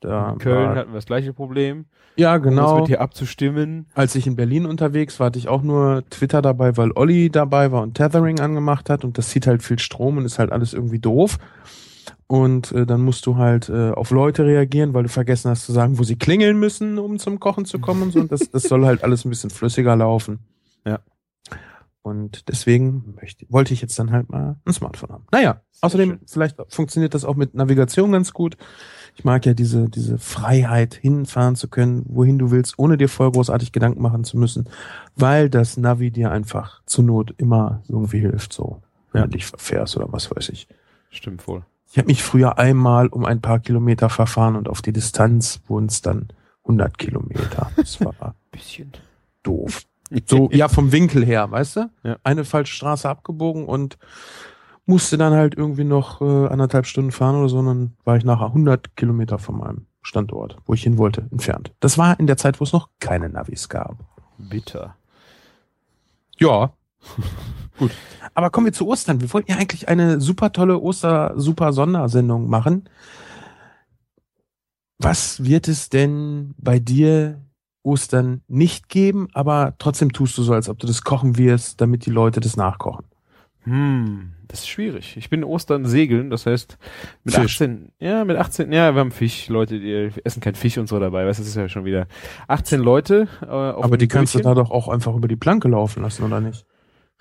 Speaker 3: Da
Speaker 4: In Köln
Speaker 3: war,
Speaker 4: hatten wir das gleiche Problem.
Speaker 3: ja,
Speaker 4: Um das
Speaker 3: genau.
Speaker 4: mit hier abzustimmen.
Speaker 3: Als ich in Berlin unterwegs war, hatte ich auch nur Twitter dabei, weil Olli dabei war und Tethering angemacht hat und das zieht halt viel Strom und ist halt alles irgendwie doof. Und äh, dann musst du halt äh, auf Leute reagieren, weil du vergessen hast zu sagen, wo sie klingeln müssen, um zum Kochen zu kommen und so. Und das, das soll halt alles ein bisschen flüssiger laufen.
Speaker 4: Ja.
Speaker 3: Und deswegen möchte, wollte ich jetzt dann halt mal ein Smartphone haben. Naja,
Speaker 4: Sehr
Speaker 3: außerdem,
Speaker 4: schön.
Speaker 3: vielleicht funktioniert das auch mit Navigation ganz gut. Ich mag ja diese, diese Freiheit, hinfahren zu können, wohin du willst, ohne dir voll großartig Gedanken machen zu müssen, weil das Navi dir einfach zur Not immer irgendwie hilft, so, wenn
Speaker 4: Ja.
Speaker 3: du dich verfährst oder was weiß ich.
Speaker 4: Stimmt wohl.
Speaker 3: Ich habe mich früher einmal um ein paar Kilometer verfahren und auf die Distanz wurden es dann 100 Kilometer. Das war
Speaker 4: Bisschen.
Speaker 3: doof. So, ja, vom Winkel her, weißt du?
Speaker 4: Ja.
Speaker 3: Eine falsche Straße abgebogen und musste dann halt irgendwie noch äh, anderthalb Stunden fahren oder so. Und dann war ich nachher 100 Kilometer von meinem Standort, wo ich hin wollte, entfernt. Das war in der Zeit, wo es noch keine Navis gab.
Speaker 4: Bitter.
Speaker 3: Ja. Gut. Aber kommen wir zu Ostern. Wir wollten ja eigentlich eine super tolle Oster-Super-Sondersendung machen. Was wird es denn bei dir Ostern nicht geben, aber trotzdem tust du so, als ob du das kochen wirst, damit die Leute das nachkochen?
Speaker 4: Hm, das ist schwierig. Ich bin Ostern segeln, das heißt mit
Speaker 3: Fisch.
Speaker 4: 18, ja, mit 18, ja, wir haben Fisch, Leute, die essen kein Fisch und so dabei, weißt du, das ist ja schon wieder 18 Leute. Äh,
Speaker 3: aber die kannst du
Speaker 4: Bötchen.
Speaker 3: da doch auch einfach über die Planke laufen lassen, oder nicht?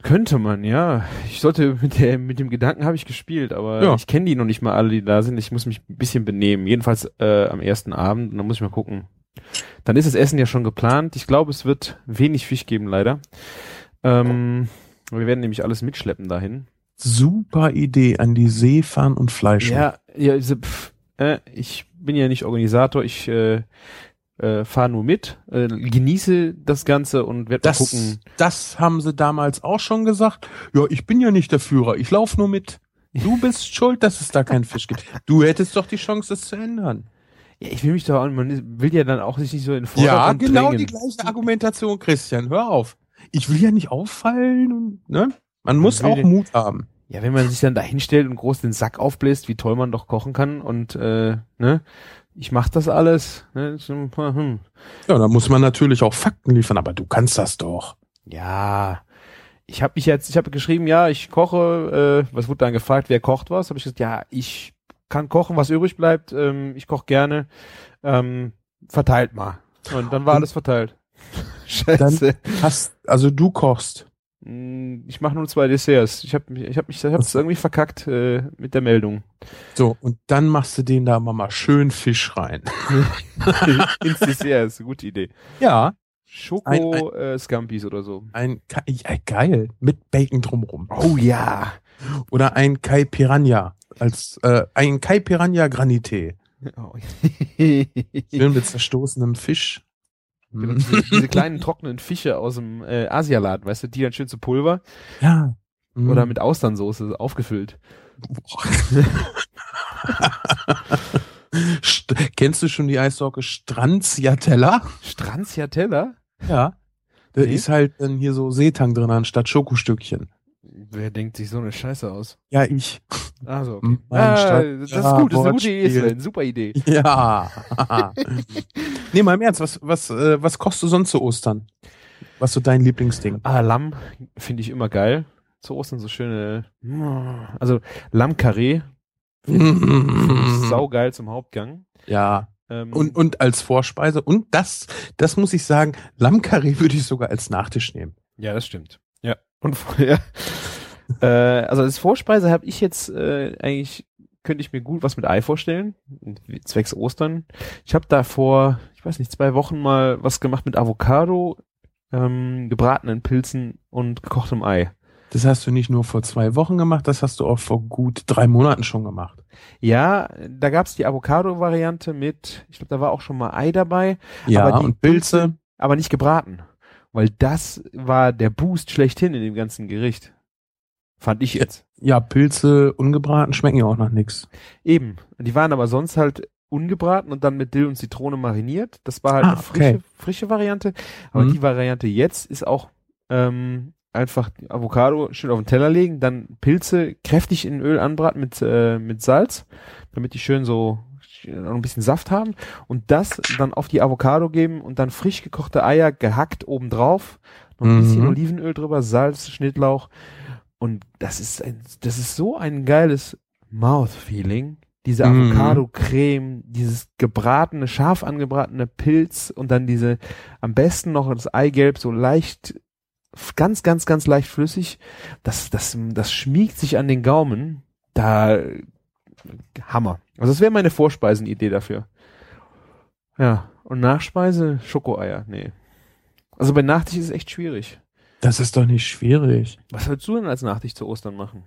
Speaker 4: Könnte man, ja. Ich sollte mit der mit dem Gedanken habe ich gespielt, aber
Speaker 3: Ja.
Speaker 4: ich kenne die noch nicht mal alle, die da sind. Ich muss mich ein bisschen benehmen. Jedenfalls äh, am ersten Abend. Und dann muss ich mal gucken. Dann ist das Essen ja schon geplant. Ich glaube, es wird wenig Fisch geben, leider. Ähm, wir werden nämlich alles mitschleppen dahin.
Speaker 3: Super Idee, an die See fahren und Fleisch.
Speaker 4: Ja, ja also, pff, äh, ich bin ja nicht Organisator, ich äh, äh, fahre nur mit, äh, genieße das Ganze und werde mal
Speaker 3: Das,
Speaker 4: gucken.
Speaker 3: das haben sie damals auch schon gesagt. Ja, ich bin ja nicht der Führer, ich laufe nur mit. Du bist schuld, dass es da keinen Fisch gibt. Du hättest doch die Chance, das zu ändern.
Speaker 4: Ja, ich will mich doch, auch- man will ja dann auch sich nicht so in den
Speaker 3: Ja,
Speaker 4: Vordergrund
Speaker 3: genau
Speaker 4: drängen.
Speaker 3: die gleiche Argumentation, Christian. Hör auf. Ich will ja nicht auffallen und, ne? Man muss auch
Speaker 4: den-
Speaker 3: Mut haben.
Speaker 4: Ja, wenn man sich dann da hinstellt und groß den Sack aufbläst, wie toll man doch kochen kann und äh, ne, ich mach das alles. Ne, hm.
Speaker 3: Ja, da muss man natürlich auch Fakten liefern, aber du kannst das doch.
Speaker 4: Ja, ich habe mich jetzt, ich habe geschrieben, ja, ich koche. Äh, was wurde dann gefragt, wer kocht was? Habe ich gesagt, ja, ich kann kochen, was übrig bleibt. Ähm, ich koche gerne. Ähm, verteilt mal. Und dann war
Speaker 3: Und-
Speaker 4: alles verteilt. Scheiße.
Speaker 3: Hast, also du kochst.
Speaker 4: Mm, Ich mache nur zwei Desserts. Ich habe mich, ich habe mich, ich hab's irgendwie verkackt äh, mit der Meldung.
Speaker 3: So, und dann machst du den da mal, mal schön Fisch rein.
Speaker 4: Ins Dessert ist eine gute Idee.
Speaker 3: Ja.
Speaker 4: Schoko äh, Scampis oder so.
Speaker 3: Ein ja, geil. Mit Bacon drumrum.
Speaker 4: Oh ja.
Speaker 3: Oder ein Kai Piranha. Als, äh, ein Kai Piranha Granité.
Speaker 4: Oh.
Speaker 3: Schön mit zerstoßenem Fisch.
Speaker 4: Genau,
Speaker 3: Mm.
Speaker 4: diese, diese kleinen trockenen Fische aus dem äh, Asialaden, weißt du, die dann schön zu Pulver
Speaker 3: Ja. Mm.
Speaker 4: oder mit Austernsoße aufgefüllt.
Speaker 3: St Kennst du schon die Eissorte Stranziatella?
Speaker 4: Stranziatella?
Speaker 3: Ja. Da
Speaker 4: Nee.
Speaker 3: ist halt dann hier so Seetang drin anstatt Schokostückchen.
Speaker 4: Wer denkt sich so eine Scheiße aus?
Speaker 3: Ja, ich.
Speaker 4: Also, okay.
Speaker 3: Mein
Speaker 4: Ah, das ist
Speaker 3: Ja,
Speaker 4: gut, das ist eine gute Idee. Sven. Super Idee.
Speaker 3: Ja. nee, mal im Ernst, was, was, äh, was kochst du sonst zu Ostern? Was so dein Lieblingsding?
Speaker 4: Ah, Lamm finde ich immer geil. Zu Ostern so schöne, also Lammkarree, saugeil zum Hauptgang.
Speaker 3: ja.
Speaker 4: Ähm,
Speaker 3: Und, und als Vorspeise. Und das, das muss ich sagen, Lammkarree würde ich sogar als Nachtisch nehmen.
Speaker 4: Ja, das stimmt. Und vorher. äh, also als Vorspeise habe ich jetzt äh, eigentlich könnte ich mir gut was mit Ei vorstellen, zwecks Ostern. Ich habe da vor, ich weiß nicht, zwei Wochen mal was gemacht mit Avocado, ähm, gebratenen Pilzen und gekochtem Ei.
Speaker 3: Das hast du nicht nur vor zwei Wochen gemacht, das hast du auch vor gut drei Monaten schon gemacht.
Speaker 4: Ja, da gab's die Avocado-Variante mit, ich glaube, da war auch schon mal Ei dabei,
Speaker 3: Ja,
Speaker 4: Aber die
Speaker 3: und Pilze.
Speaker 4: aber nicht gebraten. Weil das war der Boost schlechthin in dem ganzen Gericht. Fand ich jetzt.
Speaker 3: Ja, Pilze ungebraten schmecken ja auch nach nix.
Speaker 4: Eben. Die waren aber sonst halt ungebraten und dann mit Dill und Zitrone mariniert. Das war halt
Speaker 3: Ah,
Speaker 4: eine frische,
Speaker 3: okay.
Speaker 4: frische Variante. Aber
Speaker 3: Mhm.
Speaker 4: die Variante jetzt ist auch ähm, einfach Avocado schön auf den Teller legen, dann Pilze kräftig in Öl anbraten mit, äh, mit Salz, damit die schön so noch ein bisschen Saft haben und das dann auf die Avocado geben und dann frisch gekochte Eier gehackt obendrauf, noch ein bisschen
Speaker 3: Mhm.
Speaker 4: Olivenöl drüber, Salz, Schnittlauch und das ist ein, das ist so ein geiles Mouth-Feeling. Diese
Speaker 3: Mhm.
Speaker 4: Avocado-Creme, dieses gebratene, scharf angebratene Pilz und dann diese, am besten noch das Eigelb so leicht, ganz, ganz, ganz leicht flüssig. Das, das, das schmiegt sich an den Gaumen. Da, Hammer. Also das wäre meine Vorspeisenidee dafür. Ja. Und Nachspeise, Schokoeier, nee. Also bei Nachtisch ist es echt schwierig.
Speaker 3: Das ist doch nicht schwierig.
Speaker 4: Was würdest du denn als Nachtisch zu Ostern machen?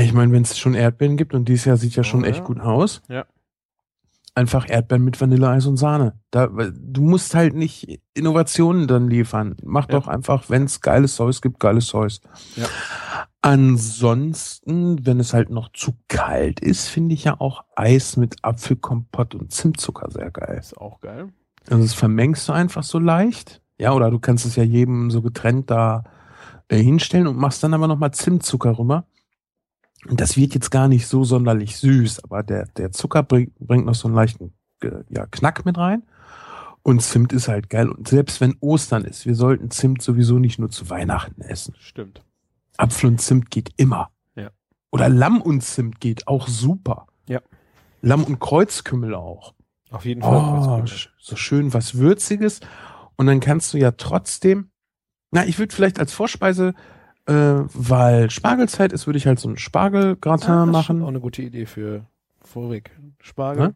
Speaker 3: Ich meine, wenn es schon Erdbeeren gibt und dieses Jahr sieht ja schon
Speaker 4: Oh,
Speaker 3: echt
Speaker 4: ja.
Speaker 3: gut aus.
Speaker 4: Ja.
Speaker 3: Einfach Erdbeeren mit Vanilleeis und Sahne. Da, du musst halt nicht Innovationen dann liefern. Mach
Speaker 4: Ja.
Speaker 3: doch einfach, wenn es geiles Zeus gibt, geiles Zeus.
Speaker 4: Ja.
Speaker 3: Ansonsten, wenn es halt noch zu kalt ist, finde ich ja auch Eis mit Apfelkompott und Zimtzucker sehr geil.
Speaker 4: Ist auch geil.
Speaker 3: Also das vermengst du einfach so leicht. Ja, oder du kannst es ja jedem so getrennt da äh, hinstellen und machst dann aber nochmal Zimtzucker rüber. Und das wird jetzt gar nicht so sonderlich süß, aber der, der Zucker bringt, bringt noch so einen leichten äh, ja, Knack mit rein. Und Zimt ist halt geil. Und selbst wenn Ostern ist, wir sollten Zimt sowieso nicht nur zu Weihnachten essen.
Speaker 4: Stimmt.
Speaker 3: Apfel und Zimt geht immer.
Speaker 4: Ja.
Speaker 3: Oder Lamm und Zimt geht auch super.
Speaker 4: Ja.
Speaker 3: Lamm und Kreuzkümmel auch.
Speaker 4: Auf jeden Fall.
Speaker 3: Oh, so schön was Würziges. Und dann kannst du ja trotzdem, na, ich würde vielleicht als Vorspeise, äh, weil Spargelzeit ist, würde ich halt so ein Spargelgratin
Speaker 4: Ah, das ist
Speaker 3: machen.
Speaker 4: Auch eine gute Idee für vorig. Spargel.
Speaker 3: Ne?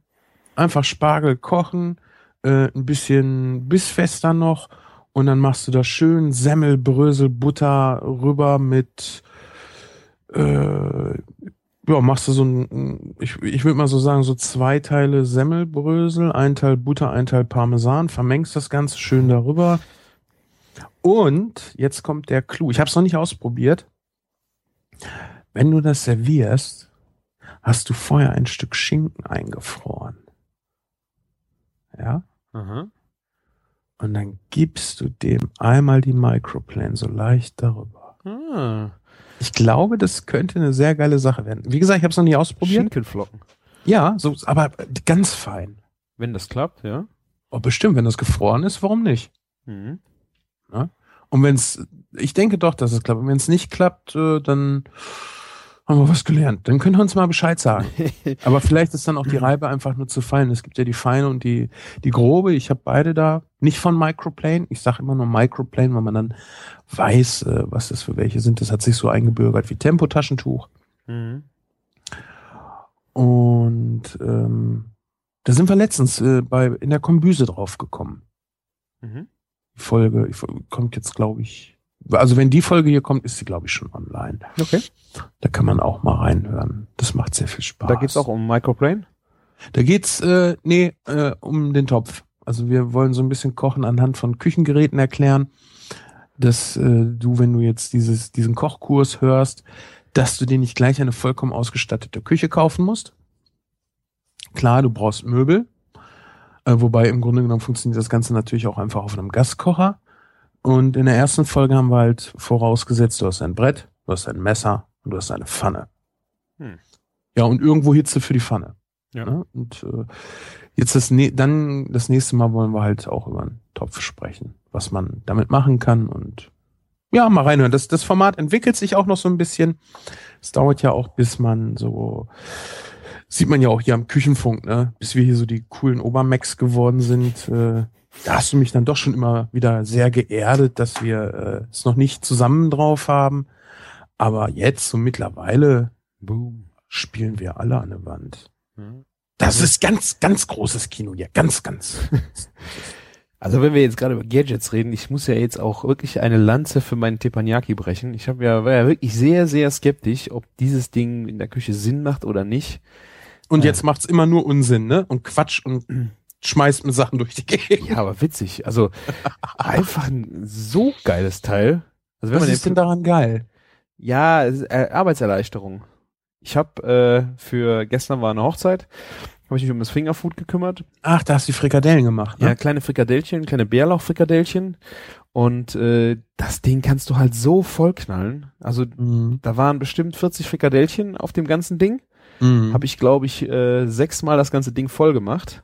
Speaker 3: Einfach Spargel kochen, äh, ein bisschen bissfester noch Und dann machst du da schön Semmel, Brösel, Butter rüber mit, äh, ja, machst du so ein, ich, ich würde mal so sagen, so zwei Teile Semmelbrösel, ein Teil Butter, ein Teil Parmesan, vermengst das Ganze schön darüber. Und jetzt kommt der Clou. Ich habe es noch nicht ausprobiert. Wenn du das servierst, hast du vorher ein Stück Schinken eingefroren. Ja?
Speaker 4: Aha.
Speaker 3: Und dann gibst du dem einmal die Microplane so leicht darüber.
Speaker 4: Ah,
Speaker 3: Ich glaube, das könnte eine sehr geile Sache werden. Wie gesagt, ich habe es noch nie ausprobiert.
Speaker 4: Schinkenflocken.
Speaker 3: Ja, so, aber ganz fein.
Speaker 4: Wenn das klappt, ja.
Speaker 3: Oh, bestimmt, wenn das gefroren ist, warum nicht?
Speaker 4: Mhm.
Speaker 3: Und wenn es, ich denke doch, dass es klappt. Und wenn es nicht klappt, äh, dann haben wir was gelernt. Dann könnt ihr uns mal Bescheid sagen. Aber vielleicht ist dann auch die Reibe einfach nur zu fein. Es gibt ja die feine und die, die grobe. Ich habe beide da. Nicht von Microplane. Ich sage immer nur Microplane, weil man dann weiß, äh, was das für welche sind. Das hat sich so eingebürgert wie Tempotaschentuch.
Speaker 4: Mhm.
Speaker 3: Und ähm, da sind wir letztens äh, bei in der Kombüse drauf gekommen.
Speaker 4: Mhm.
Speaker 3: Die Folge ich, kommt jetzt, glaube ich. Also wenn die Folge hier kommt, ist sie, glaube ich, schon online.
Speaker 4: Okay.
Speaker 3: Da kann man auch mal reinhören. Das macht sehr viel Spaß.
Speaker 4: Da geht's auch um Microplane.
Speaker 3: Da geht's, äh, nee, äh, um den Topf. Also wir wollen so ein bisschen Kochen anhand von Küchengeräten erklären, dass äh, du, wenn du jetzt dieses, diesen Kochkurs hörst, dass du dir nicht gleich eine vollkommen ausgestattete Küche kaufen musst. Klar, du brauchst Möbel, äh, wobei im Grunde genommen funktioniert das Ganze natürlich auch einfach auf einem Gaskocher. Und in der ersten Folge haben wir halt vorausgesetzt, du hast ein Brett, du hast ein Messer und du hast eine Pfanne.
Speaker 4: Hm.
Speaker 3: Ja, und irgendwo Hitze für die Pfanne.
Speaker 4: Ja.
Speaker 3: Ne? Und äh, jetzt das ne dann das nächste Mal wollen wir halt auch über einen Topf sprechen, was man damit machen kann und ja, mal reinhören. Das, das Format entwickelt sich auch noch so ein bisschen. Es dauert ja auch, bis man so, sieht man ja auch hier am Küchenfunk, ne, bis wir hier so die coolen Obermax geworden sind. Äh, da hast du mich dann doch schon immer wieder sehr geerdet, dass wir äh, es noch nicht zusammen drauf haben. Aber jetzt, so mittlerweile,
Speaker 4: Boom.
Speaker 3: spielen wir alle an der Wand.
Speaker 4: Mhm.
Speaker 3: Das ist ganz, ganz großes Kino hier. Ganz, ganz.
Speaker 4: Also wenn wir jetzt gerade über Gadgets reden, ich muss ja jetzt auch wirklich eine Lanze für meinen Teppanyaki brechen. Ich habe ja, war ja wirklich sehr, sehr skeptisch, ob dieses Ding in der Küche Sinn macht oder nicht.
Speaker 3: Und
Speaker 4: Ja.
Speaker 3: jetzt macht's immer nur Unsinn, ne? Und Quatsch und schmeißt mir Sachen durch die Gegend.
Speaker 4: Ja, aber witzig. Also einfach ein so geiles Teil. Also wenn
Speaker 3: Was
Speaker 4: man
Speaker 3: ist denn daran geil?
Speaker 4: Ja, äh, Arbeitserleichterung. Ich habe äh, für gestern war eine Hochzeit, habe ich mich um das Fingerfood gekümmert.
Speaker 3: Ach, da hast du die Frikadellen gemacht, ne?
Speaker 4: Ja, kleine Frikadellchen, kleine Bärlauchfrikadellchen. Und äh, das Ding kannst du halt so vollknallen. Also
Speaker 3: Mhm.
Speaker 4: da waren bestimmt 40 Frikadellchen auf dem ganzen Ding.
Speaker 3: Mhm.
Speaker 4: Habe ich, glaube ich, äh, sechsmal das ganze Ding voll gemacht.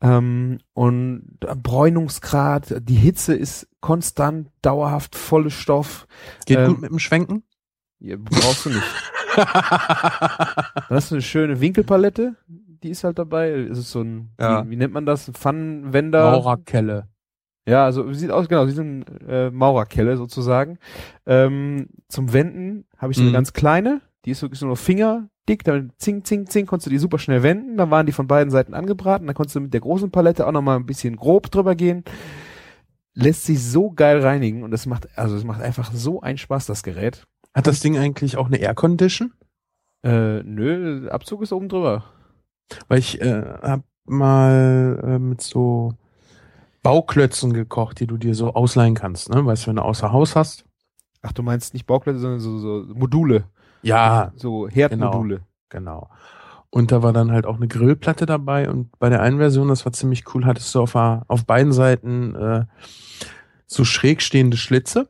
Speaker 4: Ähm, und Bräunungsgrad, die Hitze ist konstant, dauerhaft, volle Stoff.
Speaker 3: Geht
Speaker 4: ähm,
Speaker 3: gut mit dem Schwenken?
Speaker 4: Ja, brauchst du nicht. Dann hast du eine schöne Winkelpalette, die ist halt dabei. Es ist so ein,
Speaker 3: Ja.
Speaker 4: wie, wie nennt man das? Pfannenwender.
Speaker 3: Maurerkelle.
Speaker 4: Ja, also sieht aus, genau, wie so ein äh, Maurerkelle sozusagen. Ähm, zum Wenden habe ich so eine
Speaker 3: Mhm.
Speaker 4: ganz kleine, die ist wirklich so nur fingerdick, damit zing, zing, zing, konntest du die super schnell wenden. Dann waren die von beiden Seiten angebraten, dann konntest du mit der großen Palette auch nochmal ein bisschen grob drüber gehen. Lässt sich so geil reinigen und es macht, also es macht einfach so einen Spaß, das Gerät.
Speaker 3: Hat das Ding eigentlich auch eine Air Condition?
Speaker 4: Äh, nö, Abzug ist oben drüber.
Speaker 3: Weil ich äh, hab mal äh, mit so Bauklötzen gekocht, die du dir so ausleihen kannst, ne? Weißt du, wenn du außer Haus hast?
Speaker 4: Ach, du meinst nicht Bauklötze, sondern so, so Module.
Speaker 3: Ja,
Speaker 4: So Herdmodule.
Speaker 3: genau. Und da war dann halt auch eine Grillplatte dabei und bei der einen Version, das war ziemlich cool, hattest du auf, auf beiden Seiten äh, so schräg stehende Schlitze.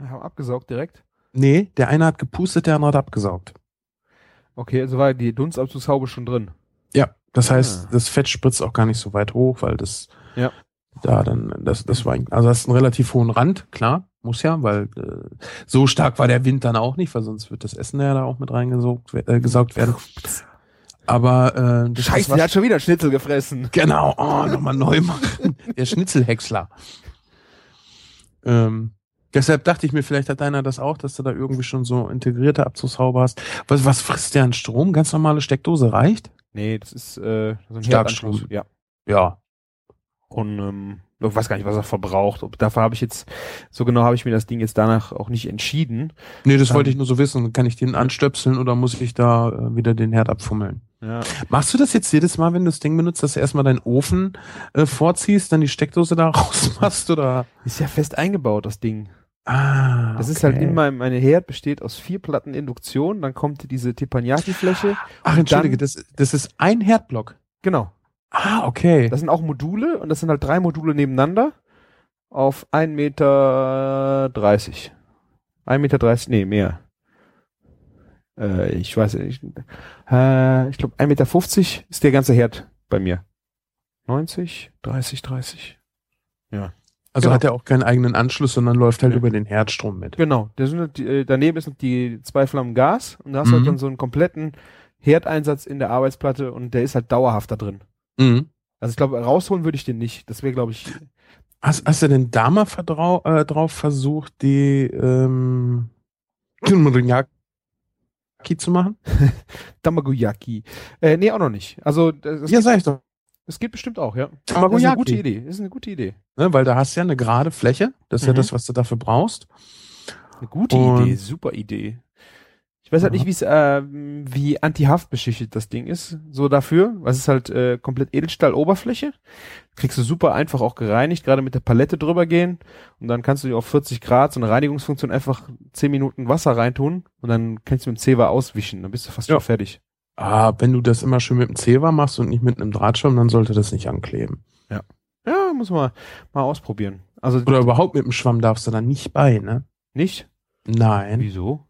Speaker 4: Haben abgesaugt direkt.
Speaker 3: Nee, der eine hat gepustet, der andere hat abgesaugt.
Speaker 4: Okay, also war die Dunstabzugshaube schon drin.
Speaker 3: Ja, das heißt,
Speaker 4: Ah.
Speaker 3: das Fett spritzt auch gar nicht so weit hoch, weil das
Speaker 4: Ja.
Speaker 3: da dann, das, das war, also das ist einen relativ hohen Rand, klar, muss ja, weil äh, so stark war der Wind dann auch nicht, weil sonst wird das Essen ja da auch mit reingesaugt äh, gesaugt werden. Aber äh, das,
Speaker 4: Scheiße, der hat schon wieder Schnitzel gefressen.
Speaker 3: genau, oh, nochmal neu machen. Der Schnitzelhäcksler. Ähm, deshalb dachte ich mir, vielleicht hat einer das auch, dass du da irgendwie schon so integrierte Abzugshaube hast. Was, was frisst der an Strom? Ganz normale Steckdose reicht?
Speaker 4: Nee, das ist äh, so ein
Speaker 3: Starkstrom.
Speaker 4: Ja.
Speaker 3: Ja.
Speaker 4: Und ähm, Ich weiß gar nicht, was er verbraucht. Dafür habe ich jetzt, so genau habe ich mir das Ding jetzt danach auch nicht entschieden.
Speaker 3: Nee, das
Speaker 4: Dann-
Speaker 3: wollte ich nur so wissen. Kann ich den anstöpseln oder muss ich da äh, wieder den Herd abfummeln?
Speaker 4: Ja.
Speaker 3: Machst du das jetzt jedes Mal, wenn du das Ding benutzt, dass du erstmal deinen Ofen äh, vorziehst, dann die Steckdose da rausmachst oder?
Speaker 4: Ist ja fest eingebaut, das Ding.
Speaker 3: Ah,
Speaker 4: Das ist
Speaker 3: okay.
Speaker 4: halt in meinem, meine Herd besteht aus vier Platten Induktion, dann kommt diese Teppanyaki-Fläche.
Speaker 3: Ach, entschuldige,
Speaker 4: dann-
Speaker 3: das, das ist ein Herdblock.
Speaker 4: Genau.
Speaker 3: Ah, okay.
Speaker 4: Das sind auch Module und das sind halt drei Module nebeneinander auf 1,30 Meter. 1,30 Meter, nee, mehr. Äh, ich weiß nicht. Äh, ich glaube 1,50 Meter ist der ganze Herd bei mir. 90, 30, 30.
Speaker 3: also
Speaker 4: genau.
Speaker 3: hat er auch keinen eigenen Anschluss, sondern läuft halt
Speaker 4: Ja.
Speaker 3: über den Herdstrom mit.
Speaker 4: Genau. Sind, halt die, äh, daneben ist noch die zwei Flammen Gas und da hast du halt
Speaker 3: Mhm.
Speaker 4: dann so einen kompletten Herdeinsatz in der Arbeitsplatte und der ist halt dauerhaft da drin.
Speaker 3: Mhm.
Speaker 4: Also ich glaube, rausholen würde ich den nicht. Das wäre, glaube ich,
Speaker 3: Hast, hast du denn da mal verdrau äh, drauf versucht, die ähm, Morinyaki zu machen?
Speaker 4: Tamagoyaki. Äh, nee, auch noch nicht. Also das, das,
Speaker 3: ja, sag ich doch.
Speaker 4: das geht bestimmt auch, ja. Das ist
Speaker 3: Tamagoyaki.
Speaker 4: eine gute Idee. Das ist eine gute Idee.
Speaker 3: Ne, weil da hast du ja eine gerade Fläche. Das ist ja
Speaker 4: Mhm.
Speaker 3: das, was du dafür brauchst.
Speaker 4: Eine gute
Speaker 3: Und-
Speaker 4: Idee, super Idee. Ich weiß halt
Speaker 3: Ja.
Speaker 4: nicht, wie es äh, wie antihaft beschichtet das Ding ist. So dafür, was ist halt äh, komplett Edelstahl-Oberfläche. Kriegst du super einfach auch gereinigt, gerade mit der Palette drüber gehen und dann kannst du dir auf 40 Grad so eine Reinigungsfunktion einfach 10 Minuten Wasser reintun und dann kannst du mit dem Zewa auswischen, dann bist du fast
Speaker 3: Ja.
Speaker 4: schon fertig.
Speaker 3: Ah, wenn du das immer schön mit dem Zewa machst und nicht mit einem Drahtschirm, dann sollte das nicht ankleben.
Speaker 4: Ja, muss man mal ausprobieren. Also
Speaker 3: Oder überhaupt mit dem Schwamm darfst du da nicht bei, ne?
Speaker 4: nicht?
Speaker 3: Nein.
Speaker 4: Wieso?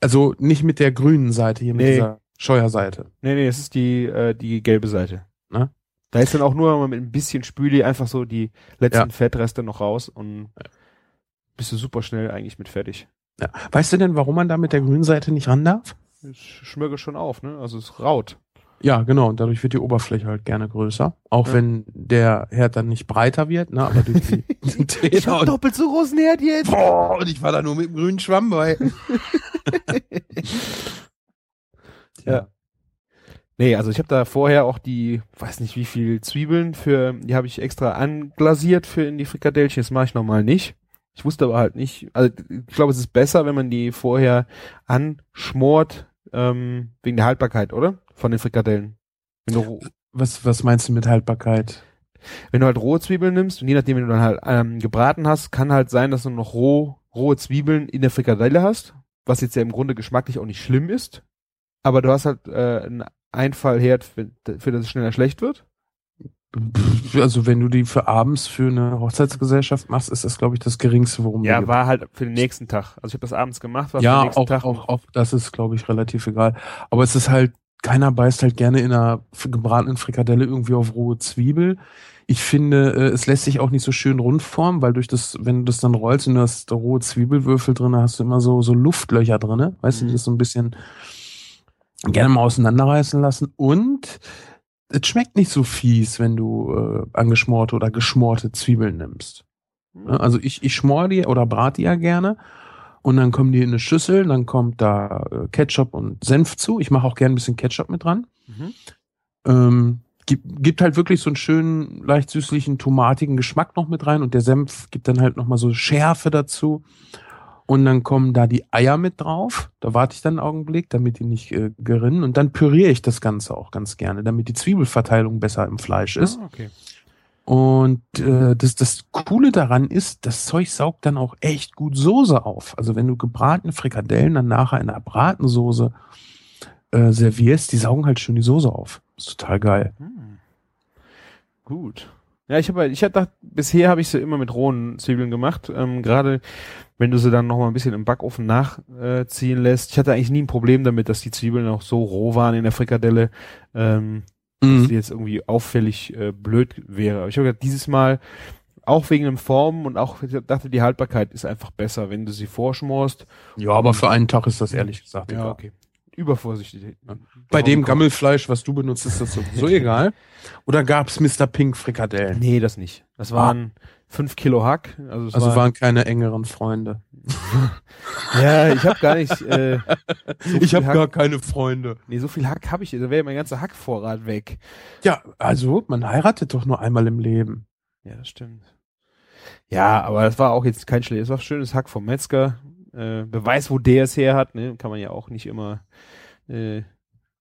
Speaker 3: Also nicht mit der grünen Seite hier, mit
Speaker 4: Nee.
Speaker 3: dieser Scheuerseite.
Speaker 4: Nee, nee, es ist die, äh, die gelbe Seite.
Speaker 3: Ne?
Speaker 4: Da ist dann auch nur mit ein bisschen Spüli einfach so die letzten
Speaker 3: Ja.
Speaker 4: Fettreste noch raus und bist du super schnell eigentlich mit fertig.
Speaker 3: Ja. Weißt du denn, warum man da mit der grünen Seite nicht ran darf?
Speaker 4: Es schmürge schon auf, ne? Also es raut.
Speaker 3: Ja, genau. Und dadurch wird die Oberfläche halt gerne größer. Auch
Speaker 4: Ja.
Speaker 3: wenn der Herd dann nicht breiter wird, ne? Aber durch die Täler und,
Speaker 4: doppelt so großen Herd jetzt.
Speaker 3: boah, und ich war da nur mit dem grünen Schwamm bei.
Speaker 4: Ja. Nee, also ich habe da vorher auch die, weiß nicht wie viel Zwiebeln für, die habe ich extra anglasiert für in die Frikadellchen. Das mache ich normal nicht. Ich wusste aber halt nicht, also ich glaube, es ist besser, wenn man die vorher anschmort, ähm, wegen der Haltbarkeit, oder? Von den Frikadellen. Wenn du, roh-
Speaker 3: Was, was meinst du mit Haltbarkeit?
Speaker 4: wenn du halt rohe Zwiebeln nimmst und je nachdem, wenn du dann halt ähm, gebraten hast, kann halt sein, dass du noch roh, rohe Zwiebeln in der Frikadelle hast, was jetzt ja im Grunde geschmacklich auch nicht schlimm ist. Aber du hast halt äh, einen Einfallherd, für, für das es schneller schlecht wird.
Speaker 3: Also wenn du die für abends für eine Hochzeitsgesellschaft machst, ist das, glaube ich, das geringste, worum
Speaker 4: Ja, war halt für den nächsten Tag. Also ich habe das abends gemacht, war für
Speaker 3: ja,
Speaker 4: den nächsten
Speaker 3: auch,
Speaker 4: Tag.
Speaker 3: auch, auch das ist, glaube ich, relativ egal. Aber es ist halt, keiner beißt halt gerne in einer gebratenen Frikadelle irgendwie auf rohe Zwiebel. Ich finde, äh, es lässt sich auch nicht so schön rund formen, weil durch das, wenn du das dann rollst und du hast rohe Zwiebelwürfel drin, hast du immer so, so Luftlöcher drin. Weißt du,
Speaker 4: Mhm.
Speaker 3: die das so ein bisschen gerne mal auseinanderreißen lassen. Und es schmeckt nicht so fies, wenn du äh, angeschmorte oder geschmorte Zwiebeln nimmst. Ne? Also ich, ich schmor die oder brate die ja gerne. Und dann kommen die in eine Schüssel, dann kommt da äh, Ketchup und Senf zu. Ich mache auch gerne ein bisschen Ketchup mit dran.
Speaker 4: Mhm.
Speaker 3: Ähm, gibt, gibt halt wirklich so einen schönen, leicht süßlichen, tomatigen Geschmack noch mit rein und der Senf gibt dann halt nochmal so Schärfe dazu. Und dann kommen da die Eier mit drauf. Da warte ich dann einen Augenblick, damit die nicht äh, gerinnen. Und dann püriere ich das Ganze auch ganz gerne, damit die Zwiebelverteilung besser im Fleisch ist.
Speaker 4: Ah, okay.
Speaker 3: Und äh, das, das Coole daran ist, das Zeug saugt dann auch echt gut Soße auf. Also wenn du gebratene Frikadellen dann nachher in einer Bratensoße äh, servierst, die saugen halt schön die Soße auf. ist total geil.
Speaker 4: Hm. Gut. Ja, ich habe, ich hab gedacht, bisher habe ich sie immer mit rohen Zwiebeln gemacht. Ähm, Gerade wenn du sie dann noch mal ein bisschen im Backofen nachziehen äh, lässt. Ich hatte eigentlich nie ein Problem damit, dass die Zwiebeln auch so roh waren in der Frikadelle, ähm, dass die jetzt irgendwie auffällig äh, blöd wäre. Aber ich habe gedacht, dieses Mal auch wegen dem Formen und auch dachte, die Haltbarkeit ist einfach besser, wenn du sie vorschmorst.
Speaker 3: Ja, aber für einen Tag ist das ehrlich gesagt
Speaker 4: Ja,
Speaker 3: egal.
Speaker 4: okay. Übervorsichtig.
Speaker 3: Bei dem Gammelfleisch, was du benutzt, ist das sowieso egal. Oder gab's Mr. Pink Frikadellen?
Speaker 4: Nee, das nicht. Das waren fünf Kilo Hack. Also, es
Speaker 3: Also
Speaker 4: war,
Speaker 3: waren keine engeren Freunde.
Speaker 4: ja, ich habe gar nicht. Äh, so
Speaker 3: Ich habe gar keine Freunde.
Speaker 4: Nee, so viel Hack habe ich. Da wäre mein ganzer Hackvorrat weg.
Speaker 3: Ja, also man heiratet doch nur einmal im Leben.
Speaker 4: Ja, das stimmt. Ja, aber das war auch jetzt kein schlechtes. Es war schönes Hack vom Metzger. Äh, Beweis, wo der es her hat, ne? Kann man ja auch nicht immer äh,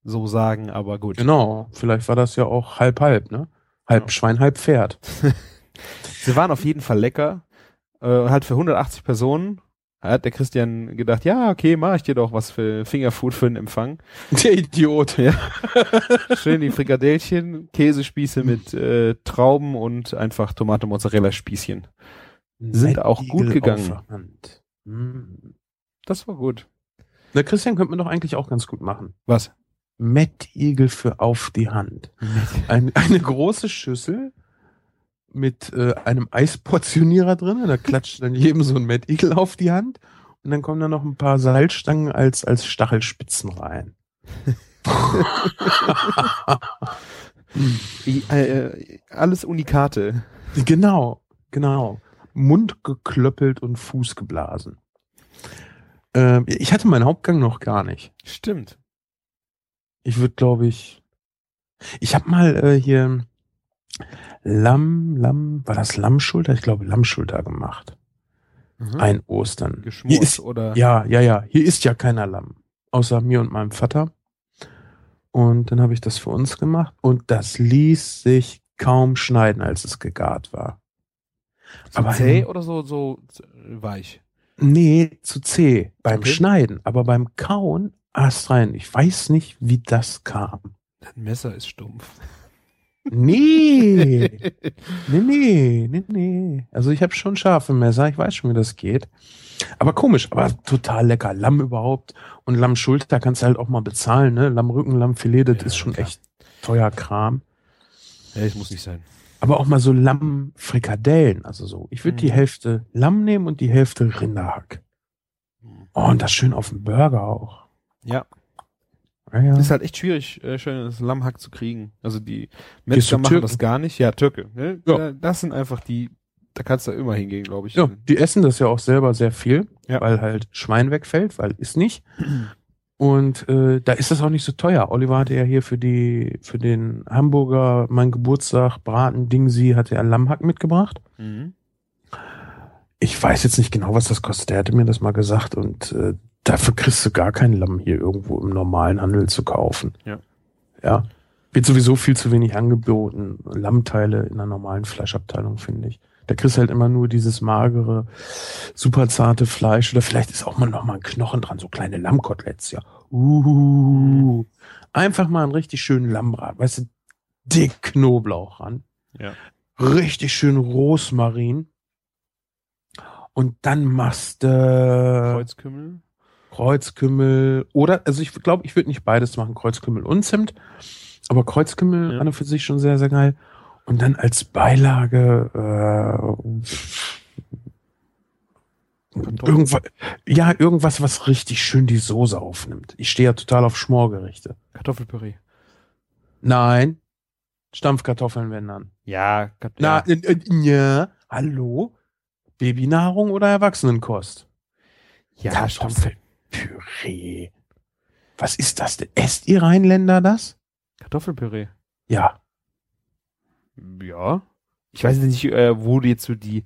Speaker 4: so sagen, aber gut.
Speaker 3: Genau. Vielleicht war das ja auch halb halb, ne? Halb
Speaker 4: Ja.
Speaker 3: Schwein, halb Pferd.
Speaker 4: Sie waren auf jeden Fall lecker. Äh, halt für 180 Personen. Hat der Christian gedacht, ja, okay, mach ich dir doch was für Fingerfood für den Empfang.
Speaker 3: Der Idiot.
Speaker 4: Ja. Schön die Frikadellchen, Käsespieße mit äh, Trauben und einfach Tomate-Mozzarella-Spießchen. Sind auch gut gegangen.
Speaker 3: auf der Hand. Mm.
Speaker 4: Das war gut.
Speaker 3: Na, Christian könnte man doch eigentlich auch ganz gut machen.
Speaker 4: Was?
Speaker 3: Mettigel für auf die Hand. Ein, eine große Schüssel mit äh, einem Eisportionierer drin. Da klatscht dann jedem so ein Mettigel auf die Hand. Und dann kommen da noch ein paar Salzstangen als, als Stachelspitzen rein.
Speaker 4: I- äh, äh, alles Unikate.
Speaker 3: genau, genau. Mund geklöppelt und Fuß geblasen. Ähm, ich hatte meinen Hauptgang noch gar nicht.
Speaker 4: Stimmt.
Speaker 3: Ich würde, glaube ich. Ich habe mal äh, hier Lamm, Lamm, war das Lammschulter? Ich glaube Lammschulter gemacht.
Speaker 4: Mhm.
Speaker 3: Ein Ostern. Hier
Speaker 4: Geschmort
Speaker 3: ist,
Speaker 4: oder
Speaker 3: ja, ja, ja. Hier ist ja keiner Lamm. Außer mir und meinem Vater. Und dann habe ich das für uns gemacht. Und das ließ sich kaum schneiden, als es gegart war.
Speaker 4: So
Speaker 3: aber
Speaker 4: zäh oder so, so äh, weich.
Speaker 3: Nee, zu zäh. Beim
Speaker 4: Okay.
Speaker 3: Schneiden. Aber beim Kauen, erst rein. Ich weiß nicht, wie das kam.
Speaker 4: Ein Messer ist stumpf.
Speaker 3: Nee. Nee, nee, nee, nee. Also ich habe schon scharfe Messer, ich weiß schon, wie das geht. Aber komisch, aber total lecker. Lamm überhaupt. Und Lammschulter kannst du halt auch mal bezahlen, ne? Lammrücken, Lammfilet, das
Speaker 4: Ja,
Speaker 3: ist schon
Speaker 4: klar.
Speaker 3: echt teuer Kram.
Speaker 4: Ja, das muss nicht sein.
Speaker 3: Aber auch mal so Lammfrikadellen, also so. Ich würde die
Speaker 4: Mhm.
Speaker 3: Hälfte Lamm nehmen und die Hälfte Rinderhack. Oh, und das schön auf dem Burger auch.
Speaker 4: Ja,
Speaker 3: Ja, ja.
Speaker 4: ist halt echt schwierig, äh, schönes Lammhack zu kriegen. Also die Metzger machen
Speaker 3: Türken?
Speaker 4: das gar nicht. Ja, Türke. Ne?
Speaker 3: Ja.
Speaker 4: Da- Das sind einfach die, da kannst du immer hingehen, glaube ich.
Speaker 3: Ja, die essen das ja auch selber sehr viel,
Speaker 4: Ja.
Speaker 3: weil halt Schwein wegfällt, weil ist nicht. Und äh, da ist das auch nicht so teuer. Oliver hatte ja hier für die für den Hamburger mein Geburtstag Braten Dingsi hatte er Lammhack mitgebracht.
Speaker 4: Mhm.
Speaker 3: Ich weiß jetzt nicht genau, was das kostet. Er hatte mir das mal gesagt und äh, dafür kriegst du gar kein Lamm hier irgendwo im normalen Handel zu kaufen.
Speaker 4: Ja.
Speaker 3: Ja. Wird sowieso viel zu wenig angeboten. Lammteile in der normalen Fleischabteilung, finde ich. Da kriegst du halt immer nur dieses magere, super zarte Fleisch. Oder vielleicht ist auch mal noch mal ein Knochen dran, so kleine Lammkoteletts, ja. Uh, einfach mal einen richtig schönen Lammrad, weißt du, dick Knoblauch ran.
Speaker 4: Ja.
Speaker 3: Richtig schön Rosmarin. Und dann machst du
Speaker 4: Kreuzkümmel.
Speaker 3: Kreuzkümmel oder, also ich glaube, ich würde nicht beides machen, Kreuzkümmel und Zimt, aber Kreuzkümmel
Speaker 4: Ja.
Speaker 3: an und für sich schon sehr, sehr geil. Und dann als Beilage äh, irgendwas, ja, irgendwas, was richtig schön die Soße aufnimmt. Ich stehe ja total auf Schmorgerichte.
Speaker 4: Kartoffelpüree.
Speaker 3: Nein, Stampfkartoffeln, wenn dann.
Speaker 4: Ja, Kat
Speaker 3: Na,
Speaker 4: ja.
Speaker 3: äh, ja, hallo? Babynahrung oder Erwachsenenkost?
Speaker 4: ja.
Speaker 3: Kartoffelpüree. Was ist das denn? Esst ihr Rheinländer das?
Speaker 4: Kartoffelpüree.
Speaker 3: Ja.
Speaker 4: Ja. Ich weiß jetzt nicht, äh, wo jetzt so die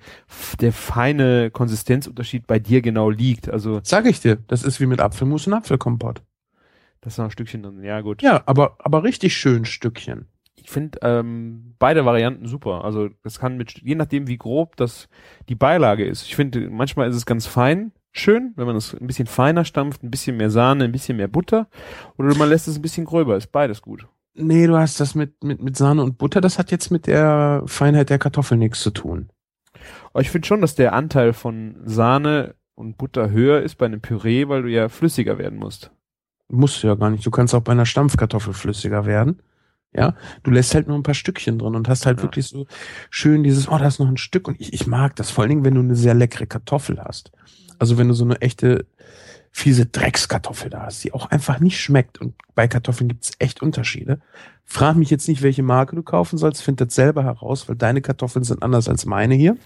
Speaker 4: der feine Konsistenzunterschied bei dir genau liegt. Also
Speaker 3: Sag ich dir, das ist wie mit Apfelmus und Apfelkompott.
Speaker 4: das ist noch ein Stückchen drin. Ja gut.
Speaker 3: Ja, aber, aber richtig schön Stückchen.
Speaker 4: Ich finde ähm, beide Varianten super. Also das kann mit je nachdem wie grob das die Beilage ist. Ich finde manchmal ist es ganz fein schön, wenn man es ein bisschen feiner stampft, ein bisschen mehr Sahne, ein bisschen mehr Butter oder man lässt es ein bisschen gröber. Ist beides gut.
Speaker 3: Nee, du hast das mit, mit, mit Sahne und Butter, das hat jetzt mit der Feinheit der Kartoffel nichts zu tun.
Speaker 4: Aber ich finde schon, dass der Anteil von Sahne und Butter höher ist bei einem Püree, weil du ja flüssiger werden musst.
Speaker 3: Musst du ja gar nicht. Du kannst auch bei einer Stampfkartoffel flüssiger werden. Ja, du lässt halt nur ein paar Stückchen drin und hast halt
Speaker 4: Ja.
Speaker 3: wirklich so schön dieses, oh, da ist noch ein Stück und ich, ich mag das, vor allen Dingen, wenn du eine sehr leckere Kartoffel hast. Also wenn du so eine echte fiese Dreckskartoffel da hast, die auch einfach nicht schmeckt. Und bei Kartoffeln gibt's echt Unterschiede. Frag mich jetzt nicht, welche Marke du kaufen sollst, find das selber heraus, weil deine Kartoffeln sind anders als meine hier.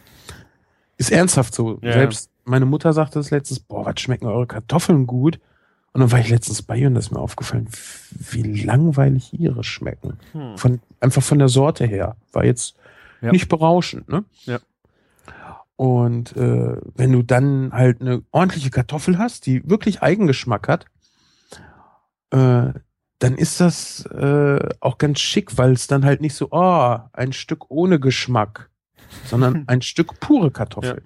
Speaker 3: Ist ernsthaft so.
Speaker 4: Ja.
Speaker 3: Selbst meine Mutter sagte das letztens, boah, was schmecken eure Kartoffeln gut? Und dann war ich letztens bei ihr und das ist mir aufgefallen, wie langweilig ihre schmecken.
Speaker 4: Hm.
Speaker 3: Von, einfach von der Sorte her. War jetzt
Speaker 4: Ja.
Speaker 3: nicht berauschend, ne?
Speaker 4: Ja.
Speaker 3: Und äh, wenn du dann halt eine ordentliche Kartoffel hast, die wirklich Eigengeschmack hat, äh, dann ist das äh, auch ganz schick, weil es dann halt nicht so, oh, ein Stück ohne Geschmack, sondern ein Stück pure Kartoffel.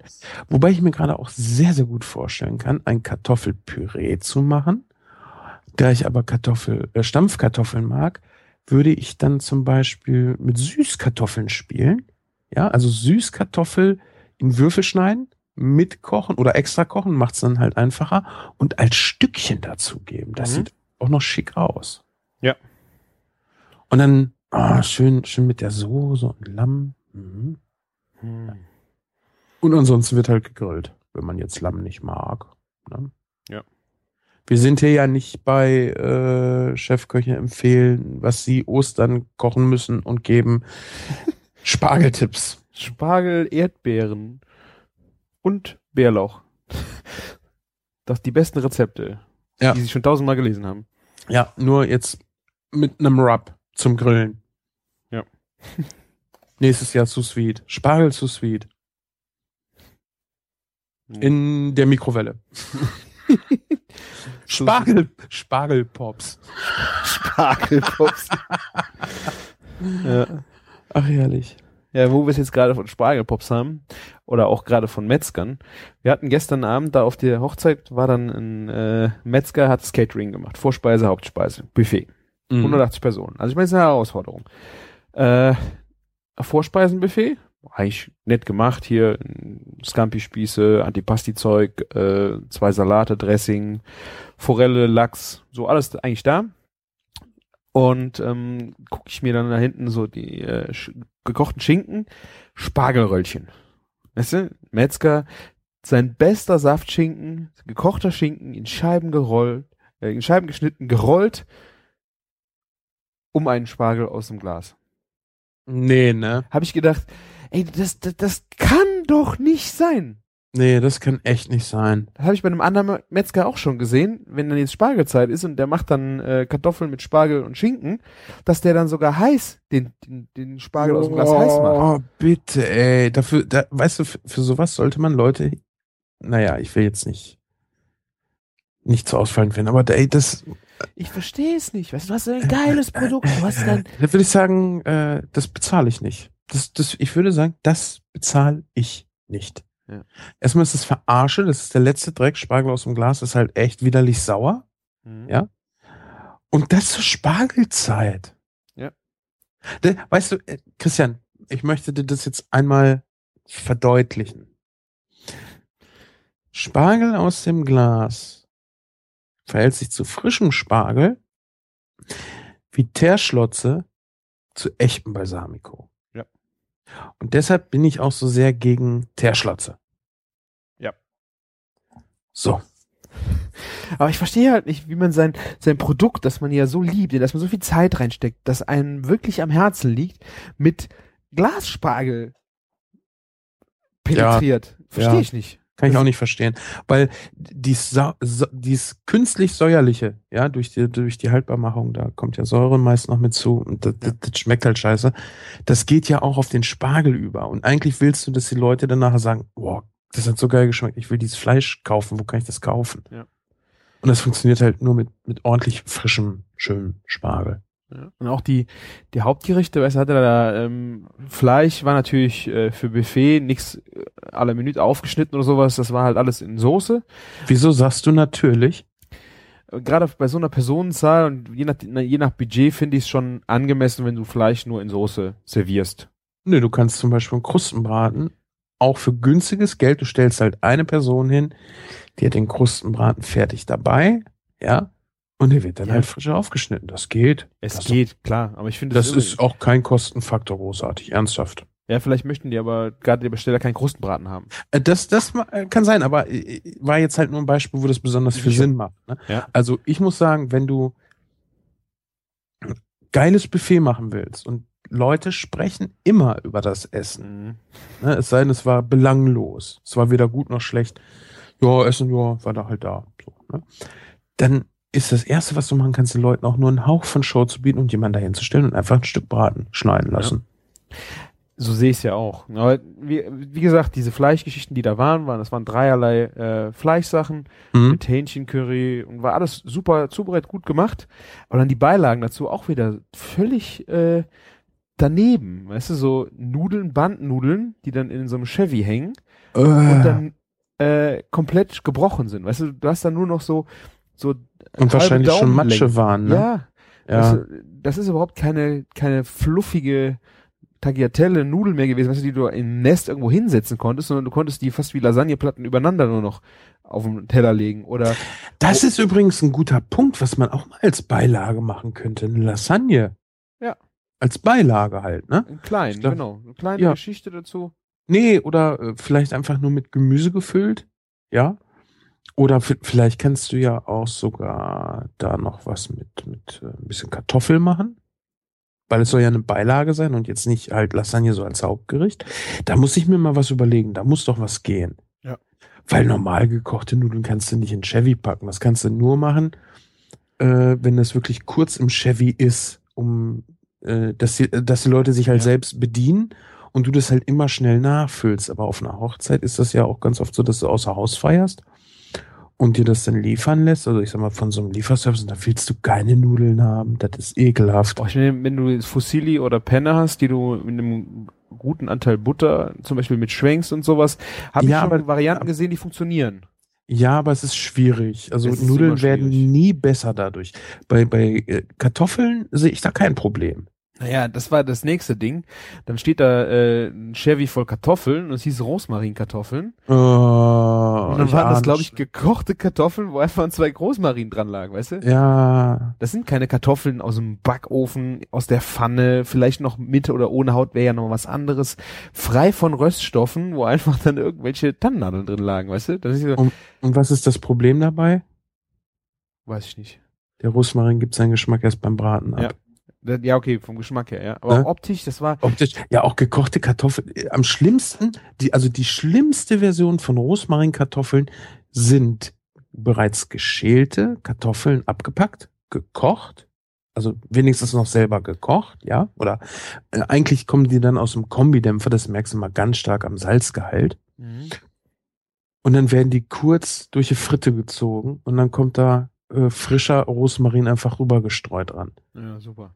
Speaker 3: Wobei ich mir gerade auch sehr, sehr gut vorstellen kann, ein Kartoffelpüree zu machen. Da ich aber Kartoffel, äh, Stampfkartoffeln mag, würde ich dann zum Beispiel mit Süßkartoffeln spielen. Ja, also Süßkartoffel in Würfel schneiden, mitkochen oder extra kochen, macht es dann halt einfacher und als Stückchen dazugeben. Das
Speaker 4: Mhm.
Speaker 3: sieht auch noch schick aus.
Speaker 4: Ja.
Speaker 3: Und dann ah, schön, schön mit der Soße und Lamm. Mhm.
Speaker 4: Hm.
Speaker 3: Und ansonsten wird halt gegrillt, wenn man jetzt Lamm nicht mag. Ne?
Speaker 4: Ja.
Speaker 3: Wir sind hier ja nicht bei äh, Chefköche empfehlen, was sie Ostern kochen müssen und geben Spargeltipps.
Speaker 4: Spargel, Erdbeeren und Bärlauch. Das die besten Rezepte,
Speaker 3: Ja.
Speaker 4: die Sie schon tausendmal gelesen haben.
Speaker 3: Ja, nur jetzt mit einem Rub zum Grillen.
Speaker 4: Ja.
Speaker 3: Nächstes Jahr zu sweet. Spargel zu sweet.
Speaker 4: Hm.
Speaker 3: In der Mikrowelle. Spargel, Spargelpops.
Speaker 4: Spargelpops. ja.
Speaker 3: Ach, herrlich.
Speaker 4: Ja, wo wir es jetzt gerade von Spargelpops haben oder auch gerade von Metzgern. Wir hatten gestern Abend da auf der Hochzeit war dann ein äh, Metzger hat das Catering gemacht. Vorspeise, Hauptspeise, Buffet.
Speaker 3: Mhm.
Speaker 4: 180 Personen. Also ich meine, das ist eine Herausforderung. Äh, Vorspeisenbuffet, eigentlich nett gemacht. Hier Scampi-Spieße, Antipasti-Zeug, äh, zwei Salate, Dressing, Forelle, Lachs, so alles eigentlich da. Und ähm, gucke ich mir dann da hinten so die äh, gekochten Schinken, Spargelröllchen. Weißt du, Metzger, sein bester Saftschinken, gekochter Schinken in Scheiben gerollt, äh, in Scheiben geschnitten, gerollt, um einen Spargel aus dem Glas.
Speaker 3: Nee, ne?
Speaker 4: Habe ich gedacht, ey, das, das, das kann doch nicht sein.
Speaker 3: Nee, das kann echt nicht sein.
Speaker 4: Das habe ich bei einem anderen Metzger auch schon gesehen, wenn dann jetzt Spargelzeit ist und der macht dann äh, Kartoffeln mit Spargel und Schinken, dass der dann sogar heiß den, den, den Spargel aus dem Glas heiß macht.
Speaker 3: Oh, bitte, ey. Dafür, da, weißt du, für, für sowas sollte man Leute, naja, ich will jetzt nicht, nicht zu ausfallend finden, aber ey, das,
Speaker 4: Ich verstehe es nicht. Weißt du, du hast ein geiles Produkt, du hast dann
Speaker 3: da würde ich sagen, äh, das bezahle ich nicht. Das, das, ich würde sagen, das bezahle ich nicht.
Speaker 4: Ja.
Speaker 3: Erstmal ist das Verarsche, das ist der letzte Dreck, Spargel aus dem Glas ist halt echt widerlich sauer. Ja. Und das zur Spargelzeit.
Speaker 4: Ja.
Speaker 3: Da- Weißt du, äh, Christian, ich möchte dir das jetzt einmal verdeutlichen. Spargel aus dem Glas verhält sich zu frischem Spargel wie Teerschlotze zu echtem Balsamico.
Speaker 4: Ja.
Speaker 3: Und deshalb bin ich auch so sehr gegen Teerschlotze.
Speaker 4: Ja.
Speaker 3: So.
Speaker 4: Aber ich verstehe halt nicht, wie man sein, sein Produkt, das man ja so liebt, in das man so viel Zeit reinsteckt, das einem wirklich am Herzen liegt, mit Glasspargel penetriert. Verstehe
Speaker 3: Ja.
Speaker 4: ich nicht.
Speaker 3: Kann ich auch nicht verstehen. Weil dies, dies künstlich säuerliche, ja, durch die, durch die Haltbarmachung, da kommt ja Säure meist noch mit zu und das, das, das schmeckt halt scheiße. Das geht ja auch auf den Spargel über. Und eigentlich willst du, dass die Leute dann nachher sagen, boah, das hat so geil geschmeckt, ich will dieses Fleisch kaufen, wo kann ich das kaufen?
Speaker 4: Ja.
Speaker 3: Und das funktioniert halt nur mit, mit ordentlich frischem, schönem Spargel.
Speaker 4: Ja. Und auch die, die Hauptgerichte, weißt du, hatte da, ähm, Fleisch war natürlich äh, für Buffet nichts äh, à la Minute aufgeschnitten oder sowas, das war halt alles in Soße.
Speaker 3: Wieso sagst du natürlich?
Speaker 4: Äh, Gerade bei so einer Personenzahl und je nach, na, je nach Budget finde ich es schon angemessen, wenn du Fleisch nur in Soße servierst.
Speaker 3: Nö, du kannst zum Beispiel einen Krustenbraten auch für günstiges Geld, du stellst halt eine Person hin, die hat den Krustenbraten fertig dabei, ja, und der wird dann
Speaker 4: Ja.
Speaker 3: halt frisch aufgeschnitten. Das geht.
Speaker 4: Es
Speaker 3: das,
Speaker 4: geht, klar, aber ich finde
Speaker 3: Das
Speaker 4: irre.
Speaker 3: ist auch kein Kostenfaktor großartig, ernsthaft.
Speaker 4: Ja, vielleicht möchten die aber gerade die Besteller keinen Krustenbraten haben.
Speaker 3: Äh, Das, das äh, kann sein, aber äh, war jetzt halt nur ein Beispiel, wo das besonders viel. Sinn macht. Ne?
Speaker 4: Ja.
Speaker 3: Also ich muss sagen, wenn du ein geiles Buffet machen willst und Leute sprechen immer über das Essen,
Speaker 4: Mhm.
Speaker 3: ne? es sei denn, es war belanglos, es war weder gut noch schlecht, ja, Essen, ja, war da halt da, so, ne? dann ist das Erste, was du machen kannst, den Leuten auch nur einen Hauch von Show zu bieten und jemanden dahin zu stellen und einfach ein Stück Braten schneiden lassen.
Speaker 4: So sehe ich es ja auch. Aber wie, wie gesagt, diese Fleischgeschichten, die da waren, waren, das waren dreierlei äh, Fleischsachen
Speaker 3: Mhm.
Speaker 4: mit Hähnchencurry und war alles super zubereitet, gut gemacht. Aber dann die Beilagen dazu auch wieder völlig äh, daneben. Weißt du, so Nudeln, Bandnudeln, die dann in so einem Chevy hängen
Speaker 3: Äh,
Speaker 4: und dann äh, komplett gebrochen sind. Weißt du, du hast dann nur noch so so
Speaker 3: und wahrscheinlich schon. Matsche waren, ne?
Speaker 4: Ja,
Speaker 3: ja.
Speaker 4: Weißt du, das ist überhaupt keine, keine fluffige Tagliatelle Nudel mehr gewesen, weißt du, die du im Nest irgendwo hinsetzen konntest, sondern du konntest die fast wie Lasagneplatten übereinander nur noch auf den Teller legen oder
Speaker 3: Das ist übrigens ein guter Punkt, was man auch mal als Beilage machen könnte. Eine Lasagne. Als Beilage halt, ne?
Speaker 4: in klein,
Speaker 3: glaub-
Speaker 4: genau, eine kleine
Speaker 3: Ja.
Speaker 4: Geschichte dazu.
Speaker 3: Nee, oder äh, vielleicht einfach nur mit Gemüse gefüllt. Ja. Oder vielleicht kannst du ja auch sogar da noch was mit, mit äh, ein bisschen Kartoffel machen. Weil es soll ja eine Beilage sein und jetzt nicht halt Lasagne so als Hauptgericht. Da muss ich mir mal was überlegen. Da muss doch was gehen.
Speaker 4: Ja.
Speaker 3: Weil normal gekochte Nudeln kannst du nicht in Chevy packen. Das kannst du nur machen, äh, wenn das wirklich kurz im Chevy ist, um äh, dass, die, dass die Leute sich halt
Speaker 4: Ja.
Speaker 3: selbst bedienen und du das halt immer schnell nachfüllst. Aber auf einer Hochzeit ist das ja auch ganz oft so, dass du außer Haus feierst und dir das dann liefern lässt. Also ich sag mal, von so einem Lieferservice, und da willst du keine Nudeln haben. Das ist ekelhaft.
Speaker 4: Ich meine, wenn du Fusilli oder Penne hast, die du mit einem guten Anteil Butter zum Beispiel mit schwenkst und sowas, habe
Speaker 3: Ja,
Speaker 4: ich schon
Speaker 3: aber-
Speaker 4: Varianten gesehen, die funktionieren.
Speaker 3: Ja, aber es ist schwierig. Also
Speaker 4: ist
Speaker 3: Nudeln werden nie besser dadurch. Bei, bei äh, Kartoffeln sehe ich da kein Problem.
Speaker 4: Naja, das war das nächste Ding. Dann steht da äh, ein Chevy voll Kartoffeln und es hieß Rosmarinkartoffeln.
Speaker 3: Oh,
Speaker 4: Und dann waren das, glaube ich, gekochte Kartoffeln, wo einfach zwei Großmarin dran lagen, weißt du?
Speaker 3: Ja,
Speaker 4: Das sind keine Kartoffeln aus dem Backofen, aus der Pfanne, vielleicht noch mit oder ohne Haut wäre ja noch was anderes. Frei von Röststoffen, wo einfach dann irgendwelche Tannennadeln drin lagen, weißt du? So,
Speaker 3: und was ist das Problem dabei?
Speaker 4: weiß ich nicht.
Speaker 3: Der Rosmarin gibt seinen Geschmack erst beim Braten ab.
Speaker 4: Ja. Das- Ja, okay, vom Geschmack her, ja. Aber
Speaker 3: Ne?
Speaker 4: optisch, das war,
Speaker 3: Optisch, ja, auch gekochte Kartoffeln. Äh, Am schlimmsten, die, also die schlimmste Version von Rosmarinkartoffeln sind bereits geschälte Kartoffeln abgepackt, gekocht, also wenigstens noch selber gekocht, ja, oder äh, eigentlich kommen die dann aus dem Kombidämpfer, das merkst du mal ganz stark am Salzgehalt.
Speaker 4: mhm.
Speaker 3: Und dann werden die kurz durch die Fritte gezogen und dann kommt da äh, frischer Rosmarin einfach rübergestreut ran.
Speaker 4: ja, super.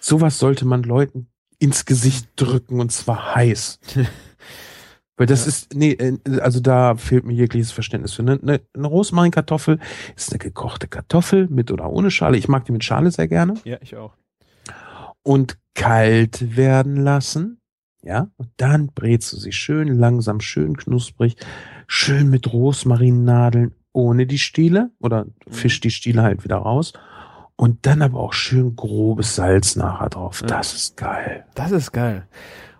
Speaker 3: Sowas sollte man Leuten ins Gesicht drücken und zwar heiß. Weil das
Speaker 4: Ja.
Speaker 3: ist, nee, äh, also da fehlt mir jegliches Verständnis für. Eine, eine, eine Rosmarinkartoffel ist eine gekochte Kartoffel mit oder ohne Schale. Ich mag die mit Schale sehr gerne.
Speaker 4: Ja, ich auch.
Speaker 3: Und kalt werden lassen. Ja, und dann brätst du sie schön langsam, schön knusprig, schön mit Rosmarinnadeln ohne die Stiele oder fisch die Stiele halt wieder raus. Und dann aber auch schön grobes Salz nachher drauf. Das ist geil.
Speaker 4: Das ist geil.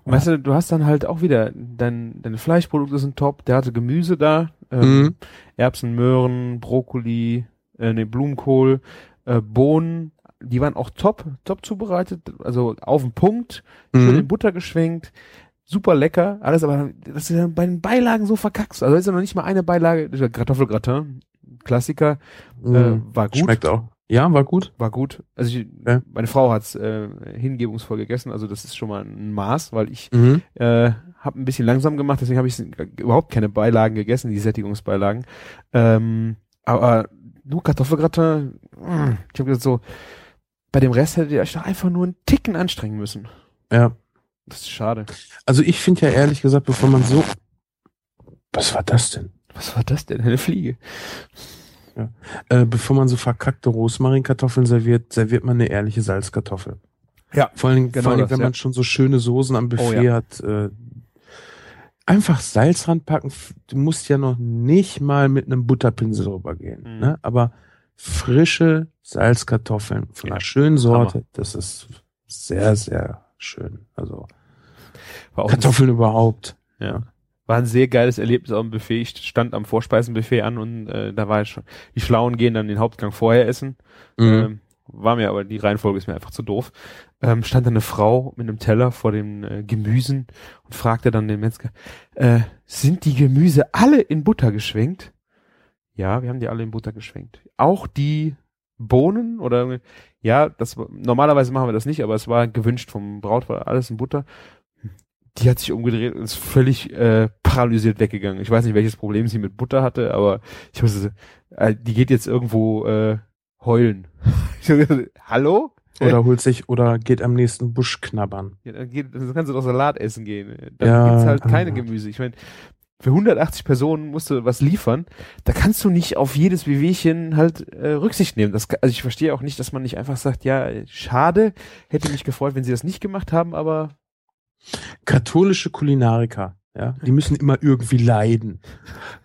Speaker 4: Und
Speaker 3: Ja.
Speaker 4: weißt du, du hast dann halt auch wieder, dein, deine Fleischprodukte sind top, der hatte Gemüse da, ähm,
Speaker 3: Mhm.
Speaker 4: Erbsen, Möhren, Brokkoli, äh, nee, Blumenkohl, äh, Bohnen, die waren auch top, top zubereitet, also auf den Punkt, schön in
Speaker 3: Mhm.
Speaker 4: Butter geschwenkt, super lecker, alles, aber das ist ja bei den Beilagen so verkackst. Also ist ja noch nicht mal eine Beilage, Kartoffelgratin, Klassiker, äh,
Speaker 3: Mhm.
Speaker 4: war gut.
Speaker 3: Schmeckt auch. Ja, war gut.
Speaker 4: War gut. Also ich,
Speaker 3: Ja.
Speaker 4: meine Frau hat's äh, hingebungsvoll gegessen, also das ist schon mal ein Maß, weil ich
Speaker 3: Mhm.
Speaker 4: äh, habe ein bisschen langsam gemacht, deswegen habe ich überhaupt keine Beilagen gegessen, die Sättigungsbeilagen. Ähm, aber nur Kartoffelgratin, ich habe gesagt so, bei dem Rest hättet ihr euch doch einfach nur einen Ticken anstrengen müssen.
Speaker 3: Ja.
Speaker 4: Das ist schade.
Speaker 3: Also ich finde ja ehrlich gesagt, bevor man so. Was war das denn?
Speaker 4: Was war das denn? Eine Fliege.
Speaker 3: Äh, bevor man so verkackte Rosmarinkartoffeln serviert, serviert man eine ehrliche Salzkartoffel.
Speaker 4: Ja,
Speaker 3: Vor allen Dingen,
Speaker 4: genau
Speaker 3: vor allen Dingen
Speaker 4: das,
Speaker 3: wenn
Speaker 4: ja.
Speaker 3: man schon so schöne Soßen am Buffet
Speaker 4: Oh, ja.
Speaker 3: hat. Äh, einfach Salz ranpacken. Du musst ja noch nicht mal mit einem Butterpinsel rübergehen.
Speaker 4: Mhm.
Speaker 3: Ne? Aber frische Salzkartoffeln von
Speaker 4: Ja,
Speaker 3: einer schönen Sorte,
Speaker 4: Hammer.
Speaker 3: das ist sehr, sehr schön. Also
Speaker 4: War auch
Speaker 3: Kartoffeln überhaupt.
Speaker 4: Ja. War ein sehr geiles Erlebnis auf dem Buffet. Ich stand am Vorspeisenbuffet an und äh, da war ich schon, die Schlauen gehen dann den Hauptgang vorher essen.
Speaker 3: Mhm.
Speaker 4: Ähm, war mir aber, die Reihenfolge ist mir einfach zu doof. Ähm, stand da eine Frau mit einem Teller vor den äh, Gemüsen und fragte dann den Metzger, äh, sind die Gemüse alle in Butter geschwenkt? Ja, wir haben die alle in Butter geschwenkt. Auch die Bohnen oder irgendwie- ja, das war- normalerweise machen wir das nicht, aber es war gewünscht vom Brautpaar alles in Butter. Die hat sich umgedreht und ist völlig äh, paralysiert weggegangen. Ich weiß nicht, welches Problem sie mit Butter hatte, aber ich wusste, äh, die geht jetzt irgendwo äh, heulen. Hallo?
Speaker 3: Oder holt sich oder geht am nächsten Busch knabbern.
Speaker 4: Ja, dann, geht, dann kannst du doch Salat essen gehen. Dann
Speaker 3: Ja,
Speaker 4: gibt's halt keine
Speaker 3: ah.
Speaker 4: Gemüse. Ich meine, für 180 Personen musst du was liefern. Da kannst du nicht auf jedes Wehwehchen halt äh, Rücksicht nehmen. Das, also ich verstehe auch nicht, dass man nicht einfach sagt, ja, schade, hätte mich gefreut, wenn sie das nicht gemacht haben, aber
Speaker 3: Katholische Kulinariker, ja, die müssen immer irgendwie leiden.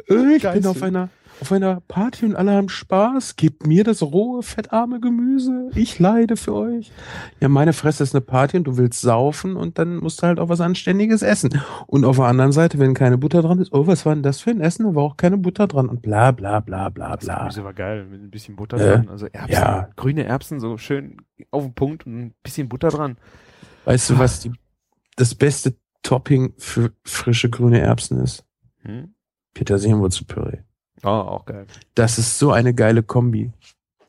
Speaker 3: Äh, Ich bin
Speaker 4: Geilste.
Speaker 3: auf einer auf einer Party und alle haben Spaß. Gebt mir das rohe, fettarme Gemüse. Ich leide für euch. Ja, meine Fresse ist eine Party und du willst saufen und dann musst du halt auch was Anständiges essen. Und auf der anderen Seite, wenn keine Butter dran ist, oh, was war denn das für ein Essen? Da war auch keine Butter dran und bla bla bla bla
Speaker 4: das
Speaker 3: bla.
Speaker 4: Gemüse war geil, mit ein bisschen Butter
Speaker 3: Äh,
Speaker 4: dran. Also Erbsen,
Speaker 3: ja.
Speaker 4: grüne Erbsen, so schön auf den Punkt und ein bisschen Butter dran.
Speaker 3: Weißt du, was die, das beste Topping für frische grüne Erbsen ist?
Speaker 4: Hm?
Speaker 3: Petersilienwurzelpüree.
Speaker 4: Ah, auch geil.
Speaker 3: Das ist so eine geile Kombi.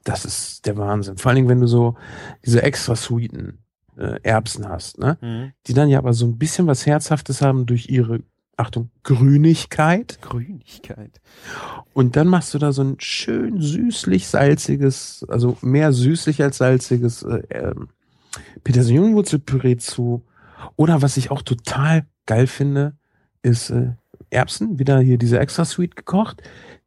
Speaker 3: Das ist der Wahnsinn. Vor allen Dingen, wenn du so diese extra sweeten äh, Erbsen hast, ne?
Speaker 4: Mhm.
Speaker 3: Die dann ja aber so ein bisschen was Herzhaftes haben durch ihre, Achtung, Grünigkeit.
Speaker 4: Grünigkeit.
Speaker 3: Und dann machst du da so ein schön süßlich salziges, also mehr süßlich als salziges äh, ähm, Petersilienwurzelpüree zu. Oder was ich auch total geil finde, ist äh, Erbsen, wieder hier diese extra sweet gekocht,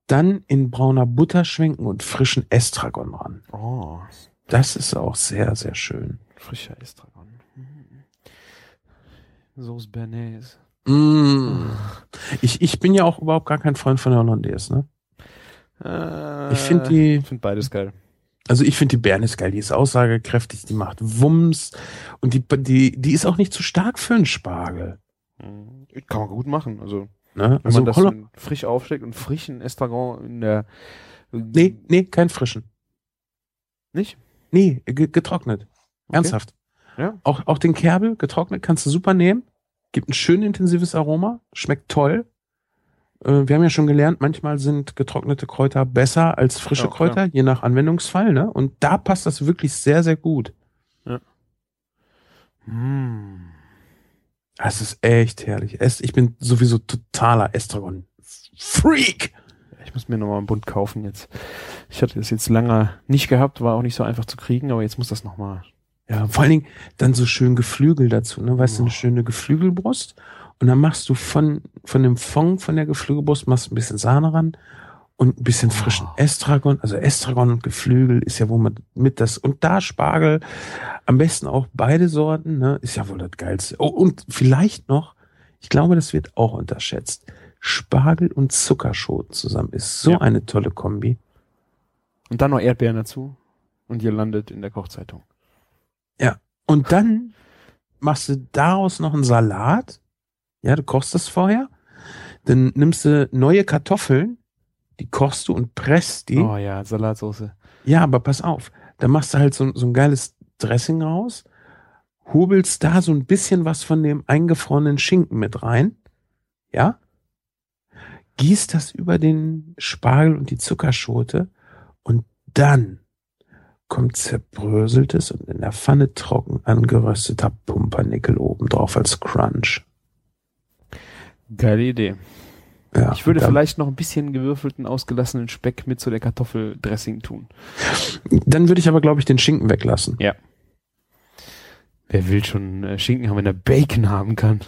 Speaker 3: dann in brauner Butter schwenken und frischen Estragon ran.
Speaker 4: Oh,
Speaker 3: Das ist auch sehr, sehr schön.
Speaker 4: frischer Estragon. Mhm. Sauce Bernays.
Speaker 3: Mm. Ich, ich bin ja auch überhaupt gar kein Freund von der Hollandaise, ne?
Speaker 4: Äh,
Speaker 3: Ich finde die,
Speaker 4: Ich finde beides geil.
Speaker 3: also ich finde die Bernis geil, die ist aussagekräftig, die macht Wumms und die, die, die ist auch nicht zu stark für einen Spargel.
Speaker 4: Mhm. Kann man gut machen. Also,
Speaker 3: Ne?
Speaker 4: wenn
Speaker 3: Also
Speaker 4: man das dann frisch aufsteckt und frischen Estragon in der.
Speaker 3: nee, nee, kein frischen.
Speaker 4: Nicht?
Speaker 3: Nee, ge- getrocknet. Ernsthaft.
Speaker 4: Ja.
Speaker 3: Auch, auch den Kerbel getrocknet kannst du super nehmen. Gibt ein schön intensives Aroma. Schmeckt toll. Äh, wir haben ja schon gelernt, manchmal sind getrocknete Kräuter besser als frische
Speaker 4: Ja, klar.
Speaker 3: Kräuter, je nach Anwendungsfall. Ne? Und da passt das wirklich sehr, sehr gut.
Speaker 4: Mm.
Speaker 3: Es ist echt herrlich. Ich bin sowieso totaler Estragon-Freak.
Speaker 4: Ich muss mir nochmal einen Bund kaufen jetzt. Ich hatte das jetzt lange nicht gehabt, war auch nicht so einfach zu kriegen, aber jetzt muss das nochmal.
Speaker 3: Ja, vor allen Dingen dann so schön Geflügel dazu, ne? Weißt du, eine
Speaker 4: Oh.
Speaker 3: schöne Geflügelbrust. Und dann machst du von, von dem Fond von der Geflügelbrust machst ein bisschen Sahne ran und ein bisschen frischen
Speaker 4: Oh.
Speaker 3: Estragon. Also Estragon und Geflügel ist ja wohl mit, mit das, und da Spargel, am besten auch beide Sorten, ne? Ist ja wohl das Geilste. Oh, und vielleicht noch, ich glaube, das wird auch unterschätzt. Spargel und Zuckerschoten zusammen ist so
Speaker 4: Ja.
Speaker 3: eine tolle Kombi.
Speaker 4: Und dann noch Erdbeeren dazu. Und ihr landet in der Kochzeitung.
Speaker 3: Und dann machst du daraus noch einen Salat. Ja, du kochst das vorher. Dann nimmst du neue Kartoffeln, die kochst du und presst die.
Speaker 4: Oh ja, Salatsauce.
Speaker 3: Ja, aber pass auf. Dann machst du halt so, so ein geiles Dressing raus, hobelst da so ein bisschen was von dem eingefrorenen Schinken mit rein. Ja? Gießt das über den Spargel und die Zuckerschote und dann kommt zerbröseltes und in der Pfanne trocken angerösteter Pumpernickel obendrauf als Crunch.
Speaker 4: Geile Idee.
Speaker 3: Ja,
Speaker 4: Ich würde vielleicht noch ein bisschen gewürfelten, ausgelassenen Speck mit zu der Kartoffeldressing tun.
Speaker 3: Dann würde ich aber, glaube ich, den Schinken weglassen.
Speaker 4: Wer will schon äh, Schinken haben, wenn er Bacon haben kann?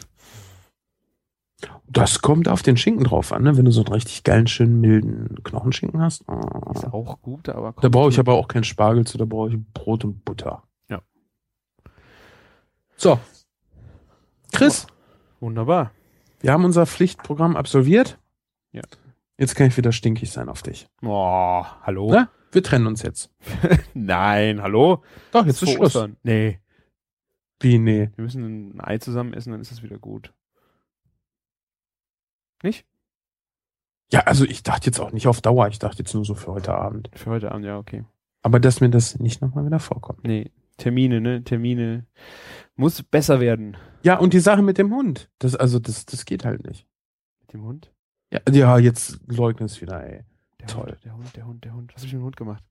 Speaker 3: Das kommt auf den Schinken drauf an, ne? Wenn du so einen richtig geilen, schönen, milden Knochenschinken hast. oh.
Speaker 4: Ist auch gut, aber
Speaker 3: Da brauche ich aber auch keinen Spargel zu, da brauche ich Brot und Butter.
Speaker 4: Ja.
Speaker 3: So. Chris,
Speaker 4: Wunderbar.
Speaker 3: Wir haben unser Pflichtprogramm absolviert.
Speaker 4: Ja.
Speaker 3: Jetzt kann ich wieder stinkig sein auf dich.
Speaker 4: Oh, hallo?
Speaker 3: Na, wir trennen uns jetzt.
Speaker 4: Nein, hallo?
Speaker 3: Doch, jetzt ist Schluss.
Speaker 4: Ostern. Nee.
Speaker 3: Wie, nee.
Speaker 4: Wir müssen ein Ei zusammen essen, dann ist es wieder gut. Nicht?
Speaker 3: Ja, also ich dachte jetzt auch nicht auf Dauer. Ich dachte jetzt nur so für heute Abend.
Speaker 4: Für heute Abend, ja, okay.
Speaker 3: Aber dass mir das nicht nochmal wieder vorkommt.
Speaker 4: Nee, Termine, ne? Termine. Muss besser werden.
Speaker 3: Ja, und die Sache mit dem Hund. Das, also, das, das geht halt nicht.
Speaker 4: Mit dem Hund?
Speaker 3: Ja, ja jetzt leugnen es wieder, ey.
Speaker 4: Der
Speaker 3: Toll.
Speaker 4: Hund, der Hund, der Hund, der Hund. Was hab ich mit dem Hund gemacht?